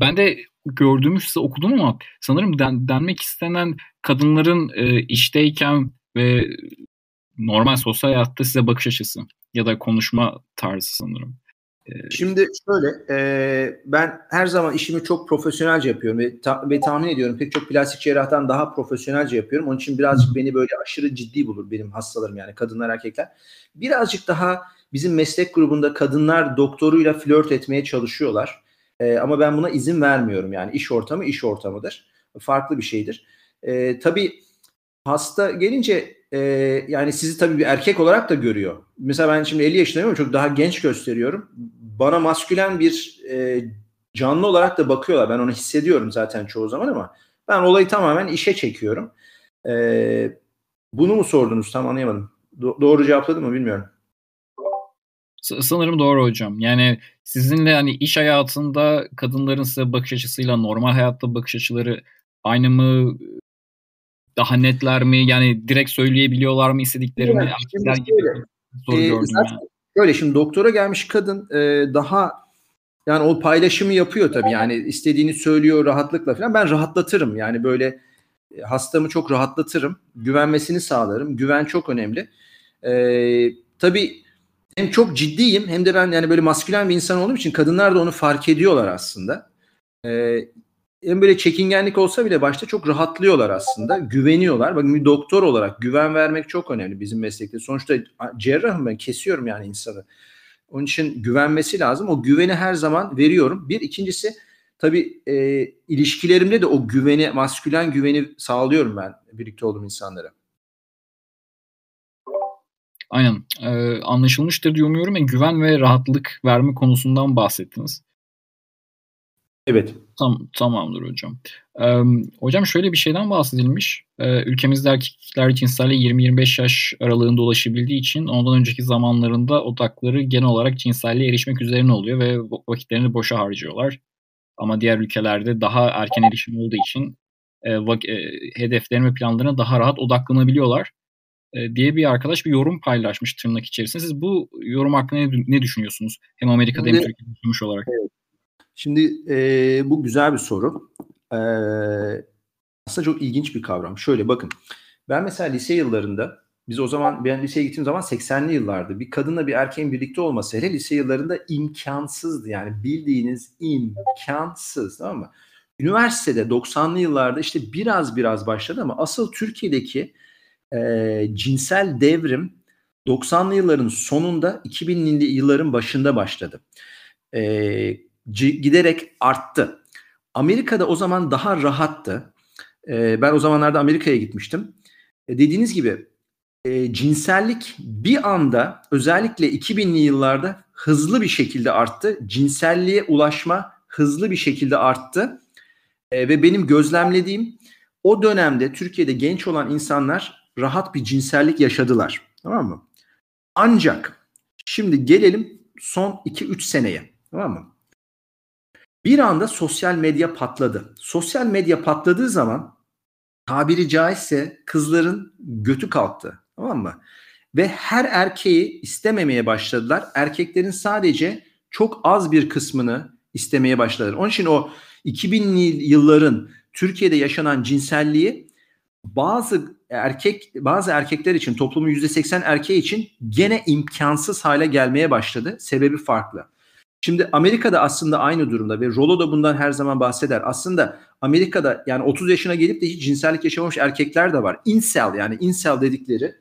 ben de gördüğümü size okudum ama sanırım den, denmek istenen kadınların e, işteyken ve normal sosyal hayatta size bakış açısı ya da konuşma tarzı sanırım. E, Şimdi şöyle, e, ben her zaman işimi çok profesyonelce yapıyorum ve, ta, ve tahmin ediyorum pek çok plastik cerrahtan daha profesyonelce yapıyorum. Onun için birazcık beni böyle aşırı ciddi bulur benim hastalarım yani kadınlar erkekler. Birazcık daha bizim meslek grubunda kadınlar doktoruyla flört etmeye çalışıyorlar. E, ama ben buna izin vermiyorum. Yani iş ortamı iş ortamıdır. Farklı bir şeydir. E, tabii hasta gelince e, yani sizi tabii bir erkek olarak da görüyor. Mesela ben şimdi 50 yaşındayım çok daha genç gösteriyorum. Bana maskülen bir e, canlı olarak da bakıyorlar. Ben onu hissediyorum zaten çoğu zaman ama ben olayı tamamen işe çekiyorum. E, bunu mu sordunuz? Tam anlayamadım. Do- doğru cevapladım mı bilmiyorum. Sanırım doğru hocam. Yani sizinle hani iş hayatında kadınların size bakış açısıyla normal hayatta bakış açıları aynı mı? Daha netler mi? Yani direkt söyleyebiliyorlar mı istediklerini? Evet, şimdi gibi soru ee, gördüm yani. Böyle şimdi doktora gelmiş kadın e, daha yani o paylaşımı yapıyor tabii yani istediğini söylüyor rahatlıkla falan. Ben rahatlatırım yani böyle hastamı çok rahatlatırım. Güvenmesini sağlarım. Güven çok önemli. E, tabii hem çok ciddiyim hem de ben yani böyle maskülen bir insan olduğum için kadınlar da onu fark ediyorlar aslında. e, en böyle çekingenlik olsa bile başta çok rahatlıyorlar aslında. Güveniyorlar. Bakın bir doktor olarak güven vermek çok önemli bizim meslekte. Sonuçta cerrahım ben kesiyorum yani insanı. Onun için güvenmesi lazım. O güveni her zaman veriyorum. Bir ikincisi tabii e, ilişkilerimde de o güveni, maskülen güveni sağlıyorum ben birlikte olduğum insanlara. Aynen. Ee, anlaşılmıştır diye umuyorum. Yani güven ve rahatlık verme konusundan bahsettiniz. Evet. Tam, tamamdır hocam. Ee, hocam şöyle bir şeyden bahsedilmiş. Ee, ülkemizde erkekler cinselliğe 20-25 yaş aralığında ulaşabildiği için ondan önceki zamanlarında odakları genel olarak cinselliğe erişmek üzerine oluyor ve vakitlerini boşa harcıyorlar. Ama diğer ülkelerde daha erken erişim olduğu için e, vak- e, hedeflerine ve planlarına daha rahat odaklanabiliyorlar e, diye bir arkadaş bir yorum paylaşmış tırnak içerisinde. Siz bu yorum hakkında ne, ne düşünüyorsunuz? Hem Amerika'da Şimdi, hem Türkiye'de düşünmüş olarak. Evet. Şimdi e, bu güzel bir soru. E, aslında çok ilginç bir kavram. Şöyle bakın. Ben mesela lise yıllarında biz o zaman ben liseye gittiğim zaman 80'li yıllardı. Bir kadınla bir erkeğin birlikte olması hele lise yıllarında imkansızdı. Yani bildiğiniz imkansız tamam mı? Üniversitede 90'lı yıllarda işte biraz biraz başladı ama asıl Türkiye'deki e, cinsel devrim 90'lı yılların sonunda 2000'li yılların başında başladı. E, giderek arttı. Amerika'da o zaman daha rahattı. E, ben o zamanlarda Amerika'ya gitmiştim. E, dediğiniz gibi e, cinsellik bir anda özellikle 2000'li yıllarda hızlı bir şekilde arttı. Cinselliğe ulaşma hızlı bir şekilde arttı. E, ve benim gözlemlediğim o dönemde Türkiye'de genç olan insanlar rahat bir cinsellik yaşadılar. Tamam mı? Ancak şimdi gelelim son 2-3 seneye. Tamam mı? Bir anda sosyal medya patladı. Sosyal medya patladığı zaman tabiri caizse kızların götü kalktı. Tamam mı? Ve her erkeği istememeye başladılar. Erkeklerin sadece çok az bir kısmını istemeye başladılar. Onun için o 2000'li yılların Türkiye'de yaşanan cinselliği bazı erkek bazı erkekler için toplumun %80 erkeği için gene imkansız hale gelmeye başladı. Sebebi farklı. Şimdi Amerika'da aslında aynı durumda ve Rolo da bundan her zaman bahseder. Aslında Amerika'da yani 30 yaşına gelip de hiç cinsellik yaşamamış erkekler de var. Incel yani incel dedikleri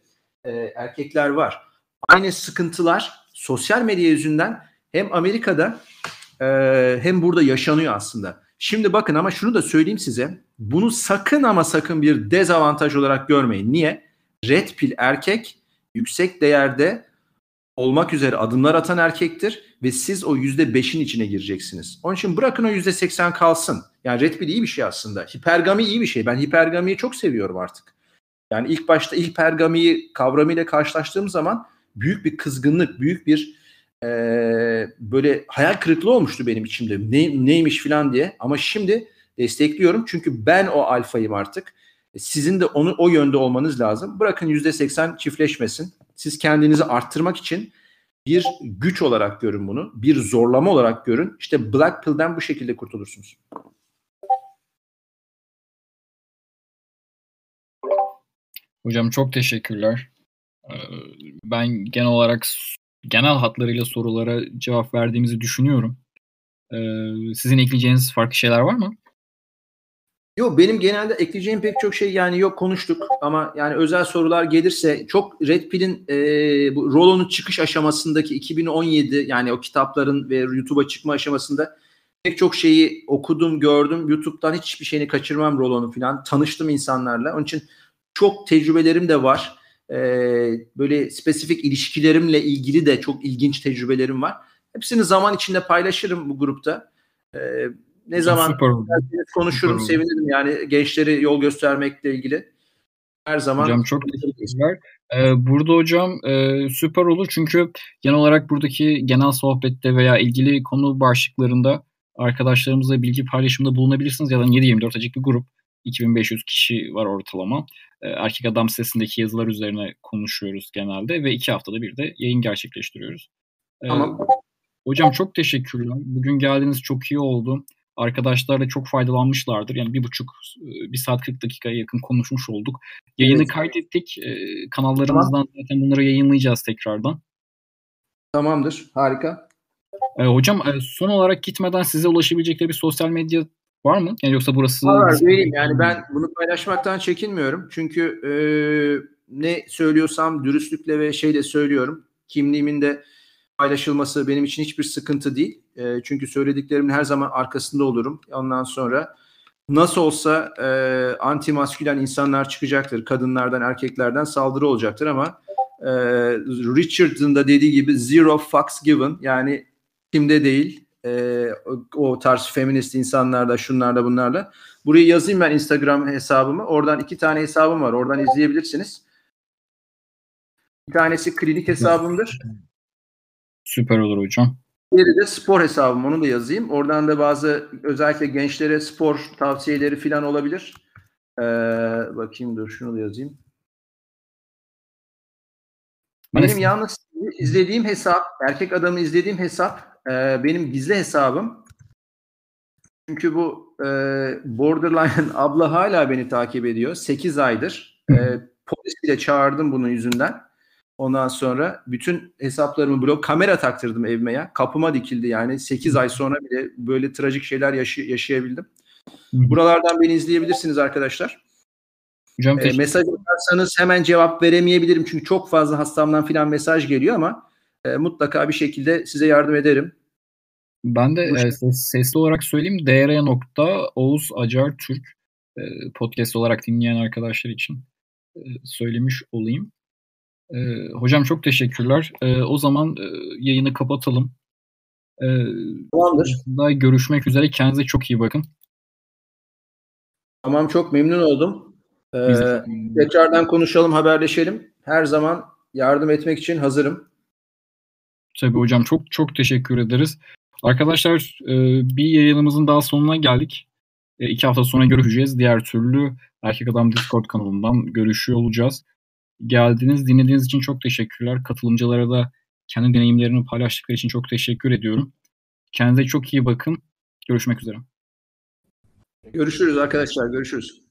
e, erkekler var. Aynı sıkıntılar sosyal medya yüzünden hem Amerika'da e, hem burada yaşanıyor aslında. Şimdi bakın ama şunu da söyleyeyim size. Bunu sakın ama sakın bir dezavantaj olarak görmeyin. Niye? Red pill erkek yüksek değerde olmak üzere adımlar atan erkektir ve siz o yüzde beşin içine gireceksiniz. Onun için bırakın o yüzde seksen kalsın. Yani red pill iyi bir şey aslında. Hipergami iyi bir şey. Ben hipergamiyi çok seviyorum artık. Yani ilk başta hipergamiyi kavramıyla karşılaştığım zaman büyük bir kızgınlık, büyük bir e, böyle hayal kırıklığı olmuştu benim içimde. Ne, neymiş falan diye. Ama şimdi destekliyorum. Çünkü ben o alfayım artık. Sizin de onu o yönde olmanız lazım. Bırakın yüzde seksen çiftleşmesin. Siz kendinizi arttırmak için bir güç olarak görün bunu. Bir zorlama olarak görün. İşte Black Pill'den bu şekilde kurtulursunuz. Hocam çok teşekkürler. Ee, ben genel olarak genel hatlarıyla sorulara cevap verdiğimizi düşünüyorum. Ee, sizin ekleyeceğiniz farklı şeyler var mı? Yok benim genelde ekleyeceğim pek çok şey yani yok konuştuk ama yani özel sorular gelirse çok Red Pill'in e, bu Rollo'nun çıkış aşamasındaki 2017 yani o kitapların ve YouTube'a çıkma aşamasında pek çok şeyi okudum gördüm YouTube'dan hiçbir şeyini kaçırmam Rollo'nun falan tanıştım insanlarla onun için çok tecrübelerim de var e, böyle spesifik ilişkilerimle ilgili de çok ilginç tecrübelerim var hepsini zaman içinde paylaşırım bu grupta. E, ne zaman konuşurum Süper sevinirim yani gençleri yol göstermekle ilgili. Her zaman. Hocam çok teşekkürler. Ee, burada hocam e, süper olur çünkü genel olarak buradaki genel sohbette veya ilgili konu başlıklarında arkadaşlarımızla bilgi paylaşımında bulunabilirsiniz. Ya da 7-24 açık bir grup. 2500 kişi var ortalama. Ee, erkek adam sesindeki yazılar üzerine konuşuyoruz genelde ve iki haftada bir de yayın gerçekleştiriyoruz. Ee, tamam. Hocam çok teşekkürler. Bugün geldiğiniz çok iyi oldu arkadaşlar da çok faydalanmışlardır. Yani bir buçuk, bir saat 40 dakikaya yakın konuşmuş olduk. Yayını evet. kaydettik. Kanallarımızdan tamam. zaten bunları yayınlayacağız tekrardan. Tamamdır. Harika. E, hocam e, son olarak gitmeden size ulaşabilecekleri bir sosyal medya var mı? Yani yoksa burası... Var vereyim. Yani ben bunu paylaşmaktan çekinmiyorum. Çünkü e, ne söylüyorsam dürüstlükle ve şeyle söylüyorum. Kimliğimin de paylaşılması benim için hiçbir sıkıntı değil. E, çünkü söylediklerimin her zaman arkasında olurum. Ondan sonra nasıl olsa e, anti maskülen insanlar çıkacaktır. Kadınlardan, erkeklerden saldırı olacaktır ama e, Richard'ın da dediği gibi zero fucks given yani kimde değil e, o tarz feminist insanlarda şunlarda bunlarla. Burayı yazayım ben Instagram hesabımı. Oradan iki tane hesabım var. Oradan izleyebilirsiniz. Bir tanesi klinik hesabımdır. Süper olur hocam. Diğeri de spor hesabım. Onu da yazayım. Oradan da bazı özellikle gençlere spor tavsiyeleri falan olabilir. Ee, bakayım dur şunu da yazayım. Benim yalnız izlediğim hesap, erkek adamı izlediğim hesap e, benim gizli hesabım. Çünkü bu e, Borderline abla hala beni takip ediyor. 8 aydır. E, polis bile çağırdım bunun yüzünden. Ondan sonra bütün hesaplarımı blok kamera taktırdım evime ya. Kapıma dikildi yani. 8 ay sonra bile böyle trajik şeyler yaşay- yaşayabildim. Buralardan beni izleyebilirsiniz arkadaşlar. Hocam e, mesaj atarsanız hemen cevap veremeyebilirim. Çünkü çok fazla hastamdan filan mesaj geliyor ama e, mutlaka bir şekilde size yardım ederim. Ben de e, ses, sesli olarak söyleyeyim. dr.oğuz acar Türk e, podcast olarak dinleyen arkadaşlar için e, söylemiş olayım. E, hocam çok teşekkürler. E, o zaman e, yayını kapatalım. E, Tamamdır. Daha görüşmek üzere. Kendinize çok iyi bakın. Tamam çok memnun oldum. Ee, tekrardan konuşalım, haberleşelim. Her zaman yardım etmek için hazırım. Tabii hocam çok çok teşekkür ederiz. Arkadaşlar e, bir yayınımızın daha sonuna geldik. E, iki hafta sonra görüşeceğiz. Diğer türlü Erkek Adam Discord kanalından görüşüyor olacağız. Geldiğiniz, dinlediğiniz için çok teşekkürler. Katılımcılara da kendi deneyimlerini paylaştıkları için çok teşekkür ediyorum. Kendinize çok iyi bakın. Görüşmek üzere. Görüşürüz arkadaşlar. Görüşürüz.